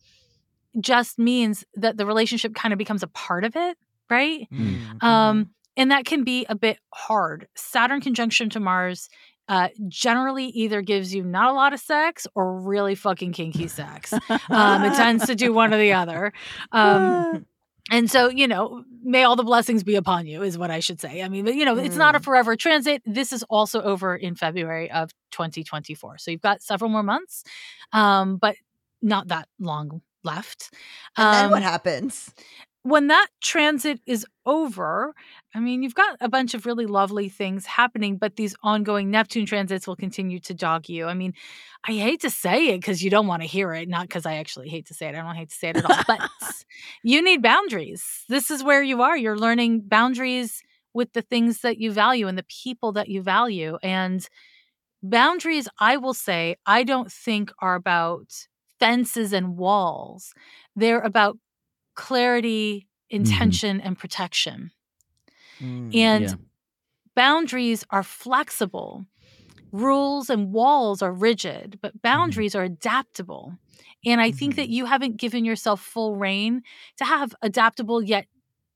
just means that the relationship kind of becomes a part of it, right? Mhm. Um, and that can be a bit hard. Saturn conjunction to Mars uh, generally either gives you not a lot of sex or really fucking kinky sex. Um, it tends to do one or the other. Um, and so, you know, may all the blessings be upon you, is what I should say. I mean, but, you know, it's not a Mm. forever transit. This is also over in February of 2024. So you've got several more months, um, but not that long left. and then what Um, happens? When that transit is over, I mean, you've got a bunch of really lovely things happening, but these ongoing Neptune transits will continue to dog you. I mean, I hate to say it because you don't want to hear it, not because I actually hate to say it. I don't hate to say it at all, but you need boundaries. This is where you are. You're learning boundaries with the things that you value and the people that you value. And boundaries, I will say, I don't think are about fences and walls. They're about clarity, intention, and protection. Mm. And Yeah. boundaries are flexible. Rules and walls are rigid, but boundaries are adaptable. And I think that you haven't given yourself full rein to have adaptable yet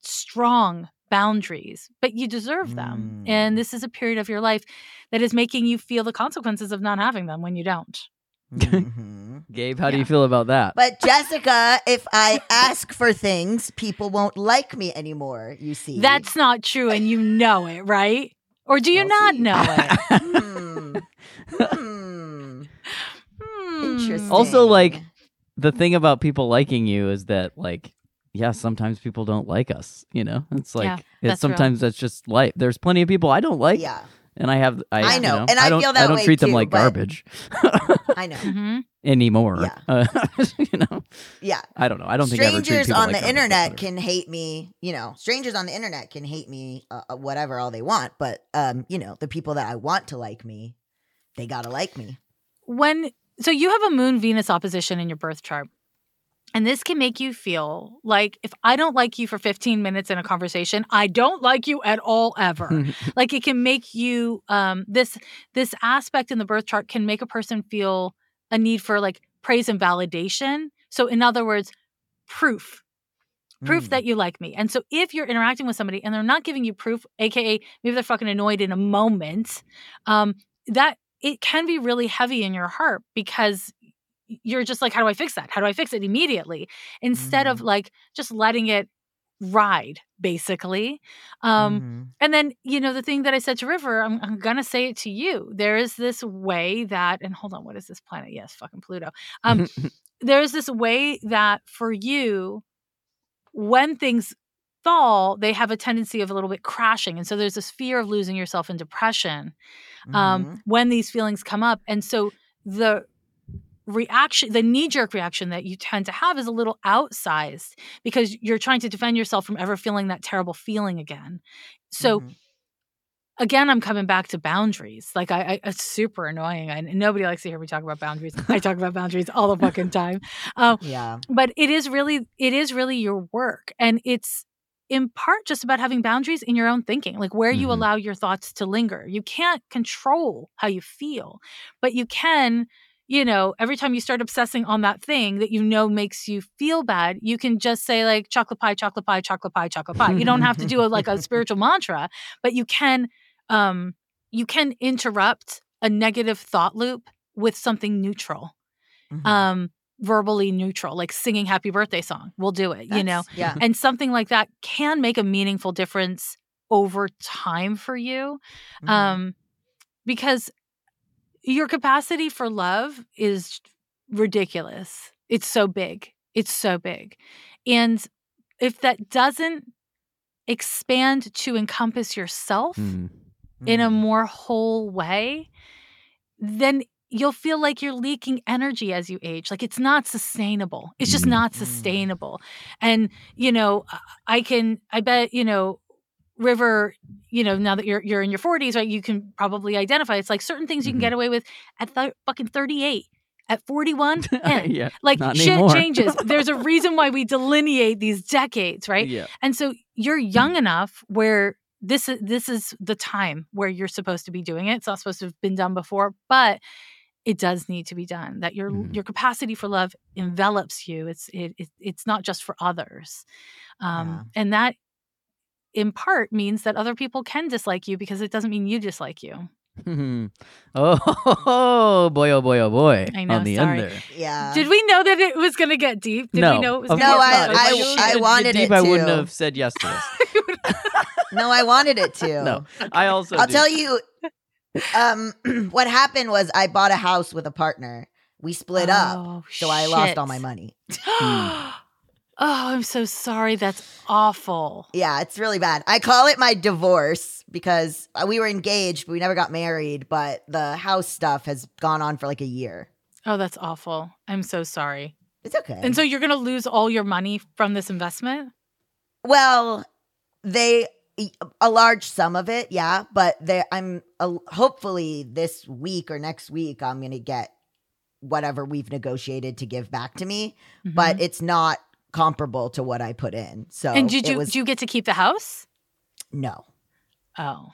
strong boundaries, but you deserve them. Mm. And this is a period of your life that is making you feel the consequences of not having them when you don't. Mhm. Gabe, how do you feel about that? But Jessica, if I ask for things, people won't like me anymore. You see, That's not true, and you know it, right? Or do you Well, not see. know it? Hmm. Hmm. Hmm. Interesting. Also, like, the thing about people liking you is that like yeah, sometimes people don't like us. You know, it's like Yeah, it's that's real. sometimes that's just life. There's plenty of people I don't like, yeah, and I have I, I you know, and I don't, feel that I don't way treat them like garbage I know. hmm anymore. Yeah. Uh, you know, Yeah. I don't know. I don't think I ever treat strangers on like the internet can hate me you know strangers on the internet can hate me uh, uh, whatever all they want but um you know the people that i want to like me they gotta like me when so you have a moon venus opposition in your birth chart and this can make you feel like if i don't like you for 15 minutes in a conversation i don't like you at all ever like it can make you um this this aspect in the birth chart can make a person feel a need for like praise and validation so in other words proof proof Mm. that you like me. And so if you're interacting with somebody and they're not giving you proof, aka maybe they're fucking annoyed in a moment, um, that it can be really heavy in your heart because you're just like, how do I fix that? How do I fix it immediately? Instead of like just letting it ride, basically. Um, Mhm. and then, you know, the thing that I said to River, I'm, I'm going to say it to you. There is this way that, and hold on, what is this planet? Yes, fucking Pluto. Um, there's this way that for you, when things fall, they have a tendency of a little bit crashing. And so there's this fear of losing yourself in depression um, Mhm. when these feelings come up. And so the reaction, the knee jerk reaction that you tend to have is a little outsized because you're trying to defend yourself from ever feeling that terrible feeling again. So Mhm. again, I'm coming back to boundaries. Like I, I it's super annoying. I, nobody likes to hear me talk about boundaries. I talk about boundaries all the fucking time. Um, yeah but it is really it is really your work and it's in part just about having boundaries in your own thinking like where you Mhm. allow your thoughts to linger you can't control how you feel but you can you know every time you start obsessing on that thing that you know makes you feel bad you can just say like chocolate pie chocolate pie chocolate pie chocolate pie you don't have to do a, like a spiritual mantra but you can um you can interrupt a negative thought loop with something neutral Mhm. um verbally neutral like singing happy birthday song we'll do it you know yeah and something like that can make a meaningful difference over time for you Mhm. um because your capacity for love is ridiculous it's so big it's so big and if that doesn't expand to encompass yourself Hmm. in a Mhm. more whole way, then you'll feel like you're leaking energy as you age. Like it's not sustainable. It's just Mm. not Mm. sustainable. And, you know, I can, I bet, you know, River, you know, now that you're you're in your 40s, right? You can probably identify. It's like certain things you can Mhm. get away with at th- fucking 38. At 41, eh. yeah, like shit anymore. changes. There's a reason why we delineate these decades, right? Yeah. And so you're young enough where this is this is the time where you're supposed to be doing it. It's not supposed to have been done before, but it does need to be done. That your Mhm. your capacity for love envelops you. It's it, it it's not just for others, um, and that in part means that other people can dislike you because it doesn't mean you dislike you. oh boy, oh boy, oh boy! I know, On the sorry. end there. yeah Did we know that it was going to get deep? Did no, we know it was gonna No, course get I- not. so If I- deep? I would get wanted deep, it I wouldn't have said yes to this. no i wanted it to No, I also. I'll do. tell you. Um, what happened was I bought a house with a partner. We split up, Oh, so I lost all my money. oh, I'm so sorry. That's awful. Yeah, it's really bad. I call it my divorce because uh, we were engaged, but we never got married. But the house stuff has gone on for like a year. Oh, that's awful. I'm so sorry. It's okay. And so you're going to lose all your money from this investment? well, they a large sum of it, yeah. But they, I'm uh, hopefully this week or next week, I'm gonna get whatever we've negotiated to give back to me. But Mhm. it's not comparable to what I put in. So and did you was do you get to keep the house? no. Oh.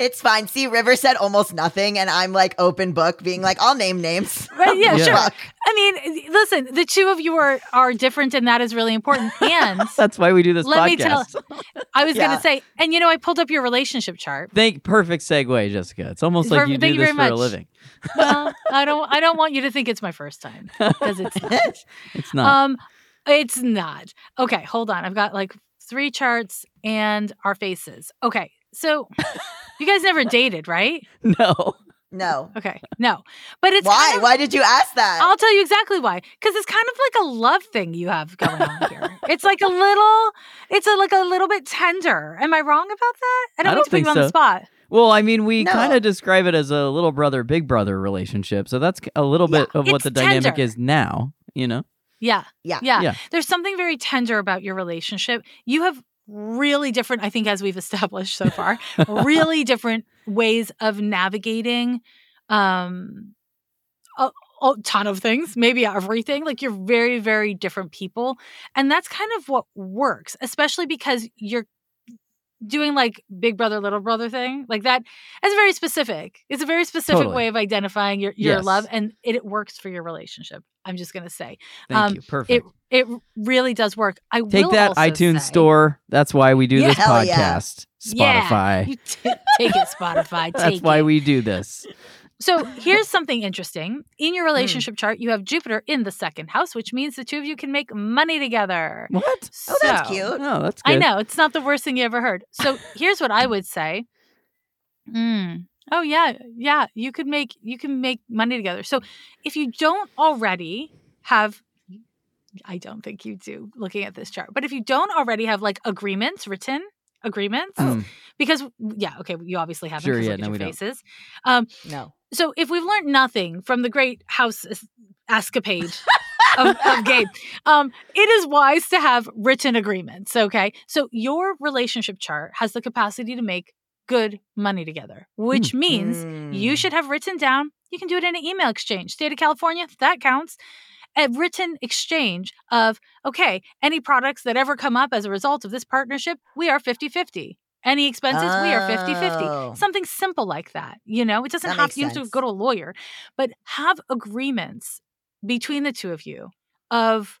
It's fine. See, River said almost nothing, and I'm like open book, being like, I'll name names. Right, yeah, Yeah. sure. I mean, listen, the two of you are are different and that is really important. And That's why we do this Let me tell- I was going to say, and you know, I pulled up your relationship chart. Thank perfect segue, Jessica. It's almost like Perfect- you do thank you this very for a living. Well, I don't I don't want you to think it's my first time because it's not. It's not. Um, it's not. Okay, hold on. I've got like three charts and our faces. Okay, so you guys never dated, right? no. No. Okay, no, but it's Why? kind of- Why did you ask that? I'll tell you exactly why. Because it's kind of like a love thing you have going on here. it's like a little, it's a, like a little bit tender. Am I wrong about that? I don't, I don't to put you think on the so. spot. Well, I mean, we No. kind of describe it as a little brother, big brother relationship. So that's a little Yeah, bit of what it's the dynamic is now, you know? Yeah. Yeah. Yeah. Yeah. There's something very tender about your relationship. You have really different, I think, as we've established so far, really different ways of navigating um a, a ton of things, maybe everything. Like you're very, very different people. And that's kind of what works, especially because you're doing like big brother little brother thing like that it's very specific it's a very specific Totally. way of identifying your, your Yes. love and it, it works for your relationship i'm just gonna say Thank Um, you. Perfect. it it really does work. I Take that iTunes say- store. That's why we do Yeah, this podcast. Yeah, Spotify. t- take it, Spotify. Take it. that's take why we do this. So here's something interesting. In Hmm. your relationship chart, you have Jupiter in the second house, which means the two of you can make money together. What? Oh, that's cute. No, that's good. I know it's not the worst thing you ever heard. So here's what I would say. Mm, oh yeah, yeah. You could make you can make money together. So if you don't already have, I don't think you do. Looking at this chart, but if you don't already have like agreements written agreements, Mm. because yeah, okay, you obviously haven't. Sure, 'cause yeah, no, your we don't. faces. Um, No. so if we've learned nothing from the great house es- escapade of, of Gabe, um, it is wise to have written agreements. Okay, so your relationship chart has the capacity to make good money together, which means you Mm. should have written down. You can do it in an email exchange. State of California, that counts. A written exchange of, okay, any products that ever come up as a result of this partnership, we are 50 50. Any expenses, we are 50 50. Oh. Something simple like that. You know, it doesn't That have you have to go to a lawyer, but have agreements between the two of you of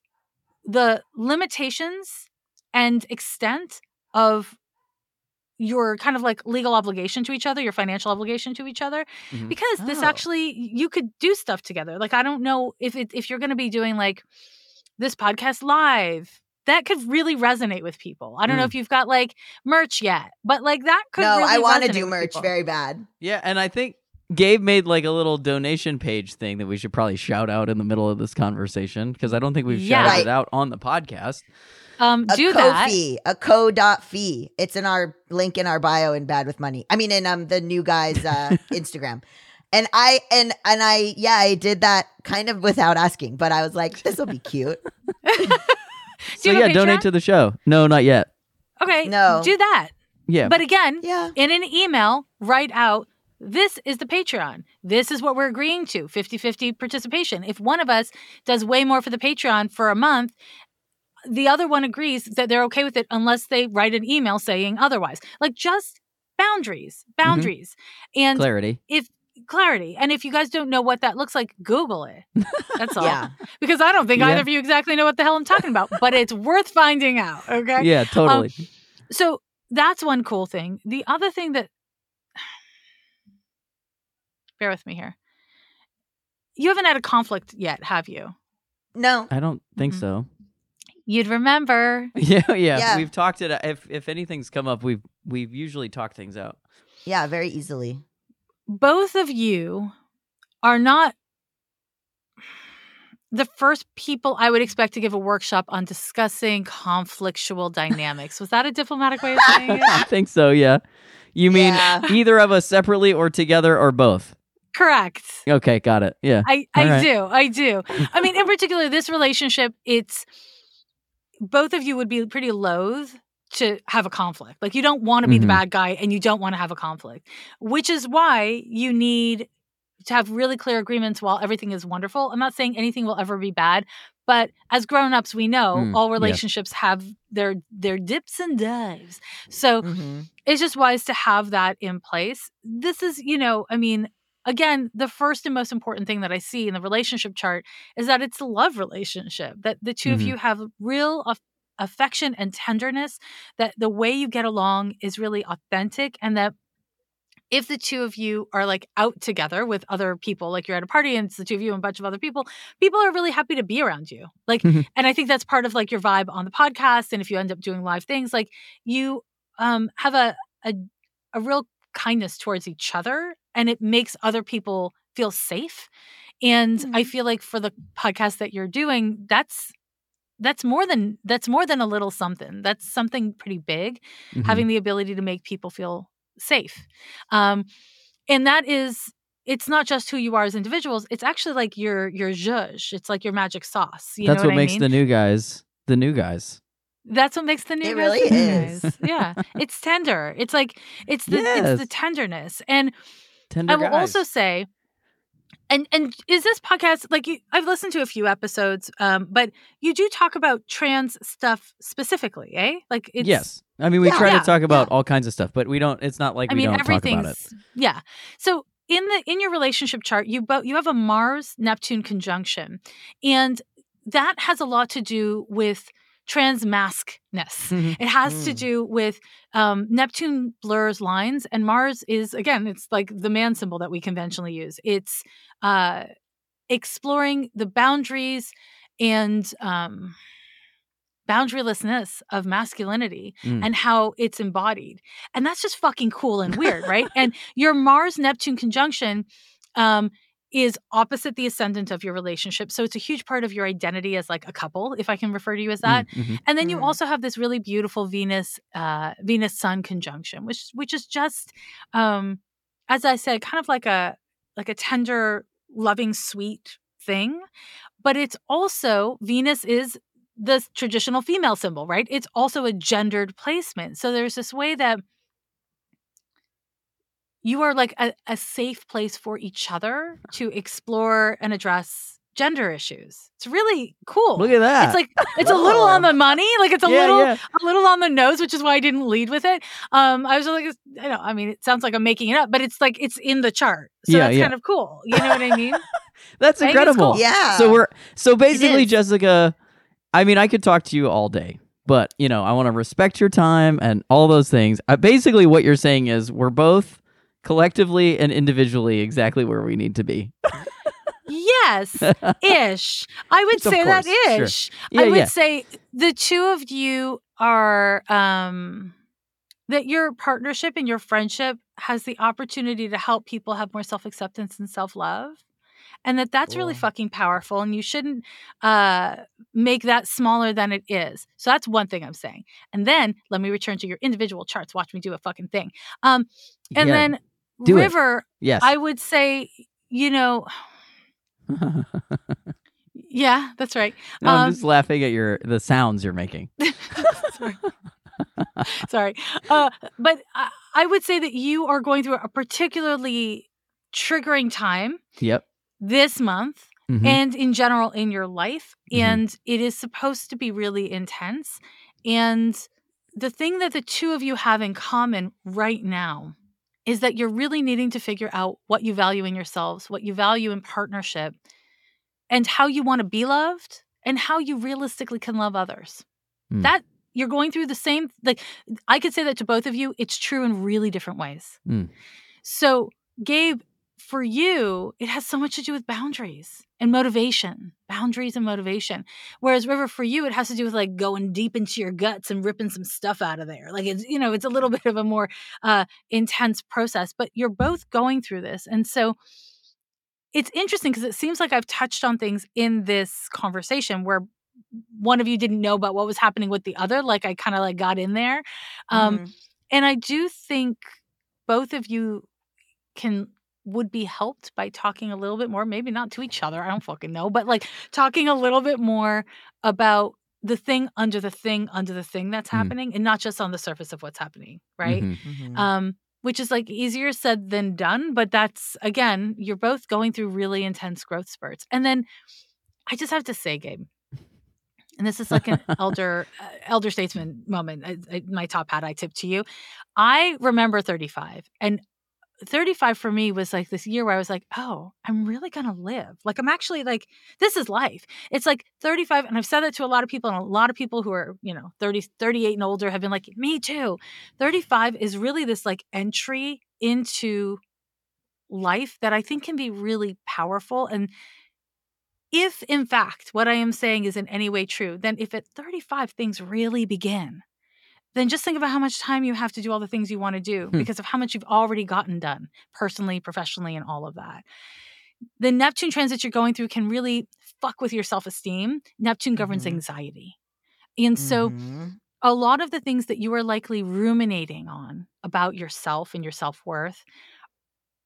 the limitations and extent of your kind of like legal obligation to each other, your financial obligation to each other, Mhm. because this Oh. actually you could do stuff together. Like I don't know if it, if you're going to be doing like this podcast live, that could really resonate with people. I don't know Mm. if you've got like merch yet, but like that could. No, really I want to do merch people. very bad. Yeah, and I think Gabe made like a little donation page thing that we should probably shout out in the middle of this conversation because I don't think we've Yeah. shouted Right. it out on the podcast. Um, A do co that. fee, a co dot fee. It's in our link in our bio in Bad with Money. I mean, in um the new guy's uh, Instagram. And I and and I yeah I did that kind of without asking, but I was like, this will be cute. So you have yeah, donate to the show. No, not yet. Okay, No. do that. Yeah, But again, Yeah, in an email, write out this is the Patreon. This is what we're agreeing to 50 50 participation. If one of us does way more for the Patreon for a month, the other one agrees that they're okay with it unless they write an email saying otherwise. Like just boundaries, boundaries, and clarity. if clarity. And if you guys don't know what that looks like, Google it. That's all. yeah. Because I don't think Yeah. either of you exactly know what the hell I'm talking about, but it's worth finding out. Okay. Yeah, totally. So that's one cool thing. The other thing that bear with me here. You haven't had a conflict yet, have you? No. I don't think Mhm. so. You'd remember. Yeah, yeah, Yeah. We've talked it. If if anything's come up, we've we've usually talked things out. Yeah, very easily. Both of you are not the first people I would expect to give a workshop on discussing conflictual dynamics. Was that a diplomatic way of saying it? I think so. Yeah. You mean Yeah. either of us separately or together or both? Correct. Okay, got it. Yeah. I, All I right. do. I do. I mean, in particular, this relationship, it's both of you would be pretty loath to have a conflict. Like, you don't want to be the Mhm. bad guy and you don't want to have a conflict, which is why you need to have really clear agreements while everything is wonderful. I'm not saying anything will ever be bad, but as grown-ups, we know Mm, all relationships have their their dips and dives. So Mhm. it's just wise to have that in place. This is, you know, I mean, again, the first and most important thing that I see in the relationship chart is that it's a love relationship, that the 2 of Mhm. you have real aff- affection and tenderness, that the way you get along is really authentic, and that if the two of you are like out together with other people, like you're at a party and it's the two of you and a bunch of other people, people are really happy to be around you. Like, Mhm. and I think that's part of like your vibe on the podcast. And if you end up doing live things, like you um have a a, a real kindness towards each other and it makes other people feel safe. And I Mhm. feel like for the podcast that you're doing, that's that's more than that's more than a little something. That's something pretty big Mhm. having the ability to make people feel safe. Um, and that is it's not just who you are as individuals, it's actually like your your zhuzh. It's like your magic sauce. You That's know what, what, makes mean? the new guys the new guys. That's what makes the new It guys It really the new is. guys. Yeah. it's tender. It's like it's the it's the tenderness. And Tender I will guys. also say, and and is this podcast like you, I've listened to a few episodes, um, but you do talk about trans stuff specifically, eh? Like it's yes. I mean, we Yeah. try Yeah, to talk about yeah. all kinds of stuff, but we don't. It's not like I we mean don't talk about it. yeah. So in the in your relationship chart, you both you have a Mars Neptune conjunction, and that has a lot to do with transmaskness. It has to Mm. do with um, Neptune blurs lines, and Mars is again, it's like the man symbol that we conventionally use. It's uh, exploring the boundaries and um, boundarylessness of masculinity Mm. and how it's embodied, and that's just fucking cool and weird, right? And your Mars Neptune conjunction. Um, is opposite the ascendant of your relationship. So it's a huge part of your identity as like a couple, if I can refer to you as that. Mm, mhm. And then you Mm. also have this really beautiful Venus uh Venus Sun conjunction, which which is just um as I said, kind of like a like a tender, loving, sweet thing. But it's also Venus is the traditional female symbol, right? It's also a gendered placement. So there's this way that you are like a, a safe place for each other to explore and address gender issues. It's really cool. Look at that. It's like it's a little on the money, like it's a yeah, little yeah. a little on the nose, which is why I didn't lead with it. Um, I was like, it's- I know, I mean, it sounds like I'm making it up, but it's like it's in the chart, so Yeah, that's yeah. kind of cool. You know what I mean? That's I incredible. cool. Yeah. So we're so basically. Jessica. I mean, I could talk to you all day, but you know, I want to respect your time and all those things. Uh, basically, what you're saying is we're both collectively and individually exactly where we need to be. yes, ish. I would say that course, sure. ish. Yeah, I would yeah. say the two of you are um that your partnership and your friendship has the opportunity to help people have more self-acceptance and self-love. And that that's really fucking powerful and you shouldn't uh make that smaller than it is. So that's one thing I'm saying. And then let me return to your individual charts. Watch me do a fucking thing. Um and Yeah, then do it. River, yes. I would say, you know, yeah, that's right. No, I'm um, just laughing at your the sounds you're making. Sorry. Sorry. Uh, but I, I would say that you are going through a particularly triggering time Yep. this month Mhm. and in general in your life. Mhm. And it is supposed to be really intense. And the thing that the two of you have in common right now is that you're really needing to figure out what you value in yourselves, what you value in partnership, and how you want to be loved and how you realistically can love others. Mm. That you're going through the same like I could say that to both of you, it's true in really different ways. Mm. So, Gabe, for you, it has so much to do with boundaries and motivation, boundaries and motivation. Whereas River, for you, it has to do with like going deep into your guts and ripping some stuff out of there. Like it's, you know, it's a little bit of a more uh, intense process, but you're both going through this. And so it's interesting because it seems like I've touched on things in this conversation where one of you didn't know about what was happening with the other. Like I kind of like got in there. Um, Mhm. and I do think both of you can would be helped by talking a little bit more, maybe not to each other, I don't fucking know, but like talking a little bit more about the thing under the thing under the thing that's Mm. happening and not just on the surface of what's happening, right? Mhm. Mhm. Um which is like easier said than done, but that's again, you're both going through really intense growth spurts. And then I just have to say, Gabe, and this is like an elder uh, elder statesman moment. I, I, my top hat I tip to you. I remember 35, and 35 for me was like this year where I was like, oh, I'm really gonna live. Like I'm actually like this is life. It's like 35, and I've said that to a lot of people, and a lot of people who are you know 30, 38 and older have been like, me too. 35 is really this like entry into life that I think can be really powerful and if in fact what I am saying is in any way true, then if at 35 things really begin, then just think about how much time you have to do all the things you want to do Hmm. because of how much you've already gotten done personally, professionally, and all of that. The Neptune transit you're going through can really fuck with your self esteem. Neptune governs Mhm. anxiety. And so, Mhm. a lot of the things that you are likely ruminating on about yourself and your self worth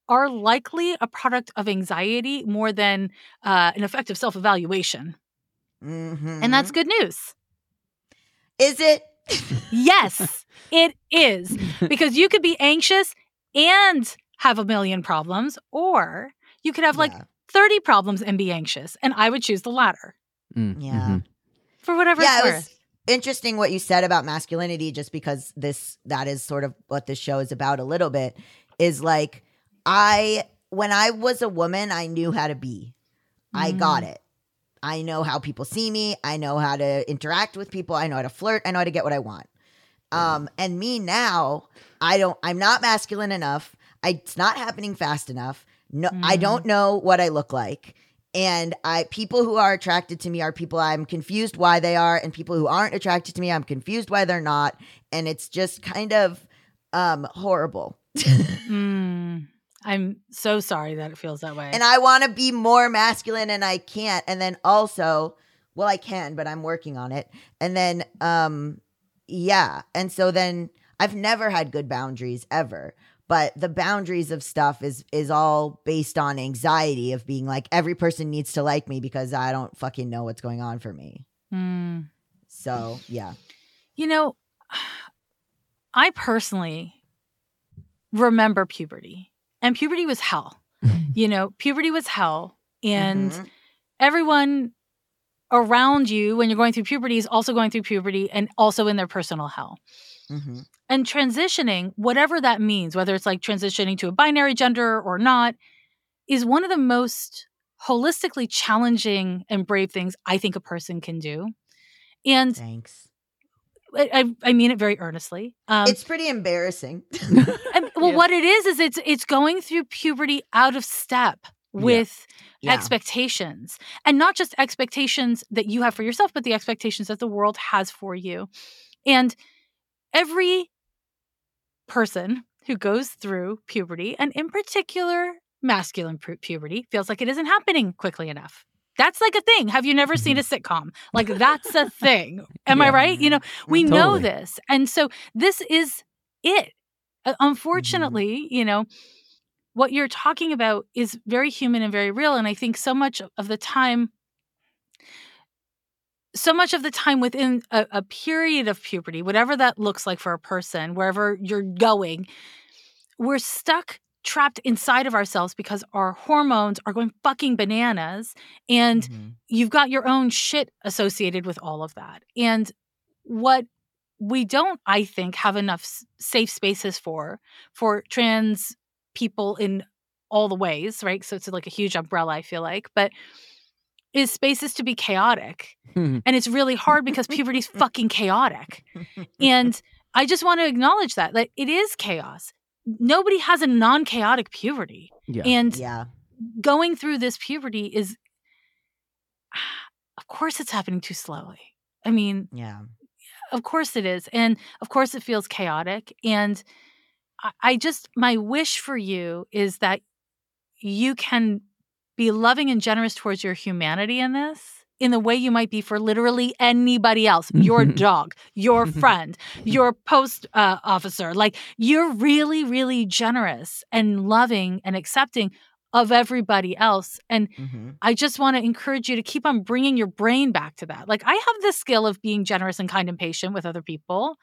are likely a product of anxiety more than uh, an effective self evaluation. And that's Mhm. good news. is it? Yes, it is. Because you could be anxious and have a million problems, or you could have like Yeah. 30 problems and be anxious. And I would choose the latter Mm, Yeah. mhm. for whatever yeah, it's it worth. was interesting what you said about masculinity, just because this that is sort of what this show is about a little bit. Is like I when I was a woman, I knew how to be. I got Mm. it. I know how people see me. I know how to interact with people. I know how to flirt. I know how to get what I want. Um, and me now, I don't. I'm not masculine enough. I, it's not happening fast enough. No, I Mm. don't know what I look like. And I people who are attracted to me are people I'm confused why they are, and people who aren't attracted to me, I'm confused why they're not. And it's just kind of um horrible. Mm. I'm so sorry that it feels that way. and I want to be more masculine and I can't. And then also, well, I can, but I'm working on it. And then, um, yeah. And so then I've never had good boundaries ever. But the boundaries of stuff is is all based on anxiety of being like every person needs to like me because I don't fucking know what's going on for me. Mm. So yeah, You know, I personally remember puberty, and puberty was hell. you know, puberty was hell. And Mhm. everyone around you when you're going through puberty is also going through puberty and also in their personal hell. Mhm. And transitioning, whatever that means, whether it's like transitioning to a binary gender or not, is one of the most holistically challenging and brave things I think a person can do. And thanks. I, I, I mean it very earnestly. Um, it's pretty embarrassing. Well, Yeah. what it is is it's it's going through puberty out of step with Yeah. expectations, and not just expectations that you have for yourself, but the expectations that the world has for you. And every person who goes through puberty, and in particular masculine pu- puberty, feels like it isn't happening quickly enough. That's like a thing. Have you never seen a sitcom? Like that's a thing. Am I right? You know, we Mhm. know this. And so this is it. Uh, unfortunately, you know, what you're talking about is very human and very real. And I think so much of the time, so much of the time within a, a period of puberty, whatever that looks like for a person, wherever you're going, we're stuck trapped inside of ourselves because our hormones are going fucking bananas and Mhm. you've got your own shit associated with all of that. And what we don't, I think, have enough s- safe spaces for for trans people in all the ways, right? So it's like a huge umbrella, I feel like, but is spaces to be chaotic. Mhm. And it's really hard because puberty's fucking chaotic. And I just want to acknowledge that. Like it is chaos. Nobody has a non-chaotic puberty. Yeah. And yeah. going through this puberty is of course it's happening too slowly i mean Yeah. Of course it is and of course it feels chaotic and I, just my wish for you is that you can be loving and generous towards your humanity in this in the way you might be for literally anybody else your dog your friend your post uh, officer like you're really really generous and loving and accepting of everybody else and hmm I just want to encourage you to keep on bringing your brain back to that. Like, I have the skill of being generous and kind and patient with other people.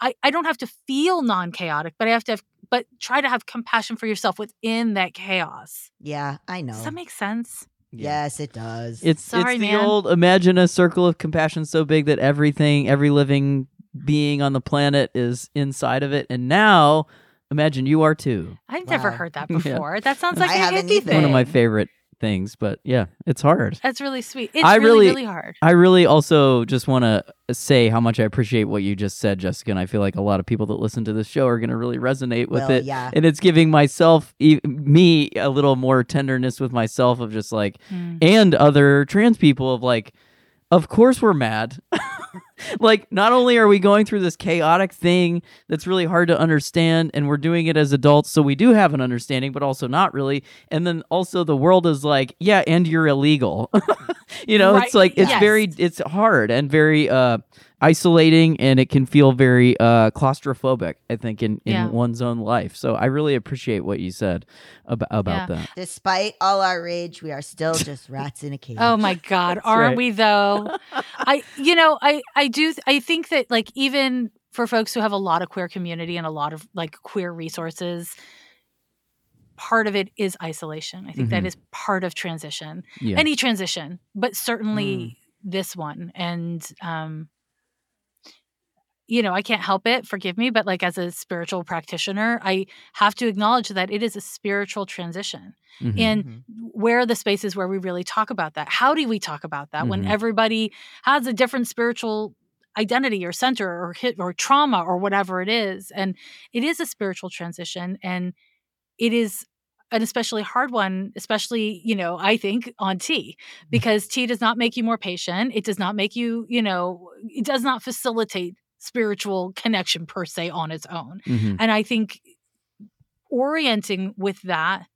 I, I don't have to feel non chaotic, but I have to have, but try to have compassion for yourself within that chaos. Yeah, I know. Does that make sense? Yes, it does. It's Sorry, it's the man. old imagine a circle of compassion so big that everything, every living being on the planet is inside of it. And now imagine you are too. I've never Wow. heard that Yeah. before. That sounds like I a haven't hippie either. thing. One of my favorite things, but yeah, it's hard. That's really sweet. It's I really, really- really hard. I really also just want to say how much I appreciate what you just said, Jessica. And I feel like a lot of people that listen to this show are going to really resonate with well, it. yeah. And it's giving myself, e- me, a little more tenderness with myself of just like, Mm. and other trans people of like, of course we're mad. like not only are we going through this chaotic thing that's really hard to understand and we're doing it as adults so we do have an understanding but also not really and then also the world is like yeah and you're illegal you know Right, it's like it's yes. very it's hard and very uh isolating and it can feel very uh claustrophobic i think in in Yeah. one's own life so i really appreciate what you said about about that Despite all our rage, we are still just rats in a cage. Oh my God, aren't right. we though? I, you know, I, I do, I think that like even for folks who have a lot of queer community and a lot of like queer resources, part of it is isolation. I think that Mhm. is part of transition, yeah any transition, but certainly this one. And, um, you know, I can't help it, forgive me, but like as a spiritual practitioner, I have to acknowledge that it is a spiritual transition Mhm. and Mhm. where are the spaces where we really talk about that how do we talk about that when Mhm. everybody has a different spiritual identity or center or hit or trauma or whatever it is and it is a spiritual transition and it is an especially hard one especially you know i think on T because T does not make you more patient it does not make you you know it does not facilitate spiritual connection per se on its own Mhm. and I think orienting with that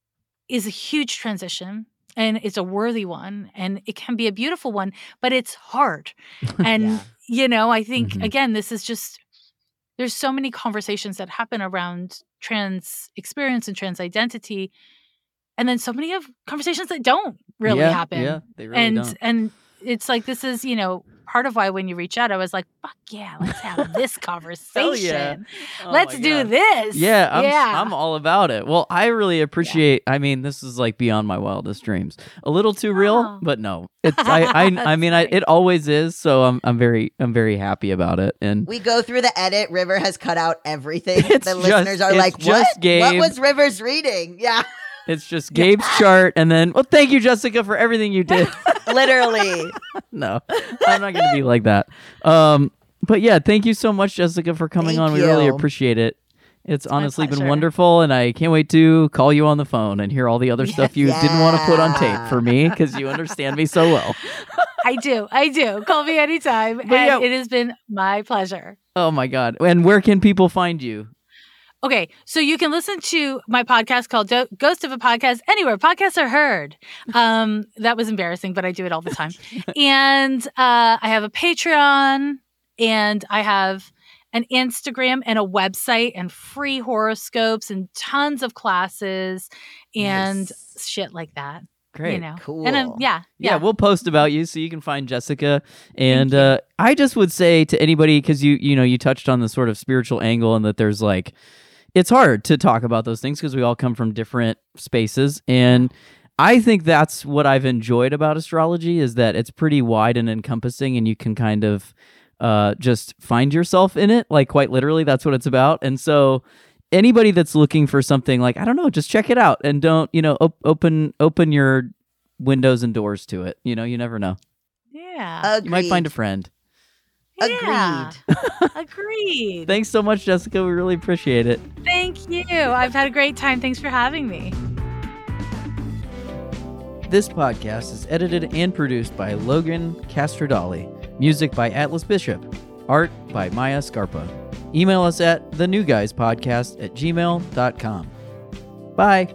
is a huge transition and it's a worthy one and it can be a beautiful one, but it's hard. And, Yeah. you know, I think, Mhm. again, this is just, there's so many conversations that happen around trans experience and trans identity. And then so many of conversations that don't really yeah, happen yeah they really and don't. and it's like this is you know part of why when you reach out i was like fuck yeah let's have this conversation Oh let's do God. this Yeah, I'm, yeah I'm all about it. Well, I really appreciate. I mean, this is like beyond my wildest dreams. A little too real, Oh. but no. It's I I, I mean, I, it always is. So I'm I'm very I'm very happy about it. And We go through the edit. River has cut out everything. It's the just- listeners are like, just "What? What was River's reading?" Yeah, it's just Gabe's chart, and then well, thank you, Jessica, for everything you did. literally. no, I'm not gonna be like that. Um, but yeah, thank you so much, Jessica, for coming Thank on. We really you. appreciate it. It's honestly been pleasure. wonderful, and I can't wait to call you on the phone and hear all the other stuff you didn't want to put on tape for me because you understand me so well. i do i do call me anytime and yeah- it has been my pleasure Oh my god! And where can people find you? Okay, so you can listen to my podcast called Do- Ghost of a Podcast anywhere podcasts are heard. Um, that was embarrassing, but I do it all the time. and uh, I have a Patreon, and I have an Instagram and a website, and free horoscopes, and tons of classes, and Nice. shit like that. Great. You know, Cool. and um, yeah, Yeah, yeah, we'll post about you so you can find Jessica. And uh, I just would say to anybody because you you know you touched on the sort of spiritual angle and that there's like it's hard to talk about those things because we all come from different spaces and. I think that's what I've enjoyed about astrology is that it's pretty wide and encompassing, and you can kind of uh, just find yourself in it. Like quite literally, that's what it's about. And so, anybody that's looking for something like I don't know, just check it out and don't you know op- open open your windows and doors to it. You know, you never know. yeah, Agreed. You might find a friend. Yeah. Agreed. Agreed. Thanks so much, Jessica. We really appreciate it. Thank you. I've had a great time. Thanks for having me. This podcast is edited and produced by Logan Castrodali. Music by Atlas Bishop. Art by Maya Scarpa. Email us at the new guys podcast at gmail.com. Bye.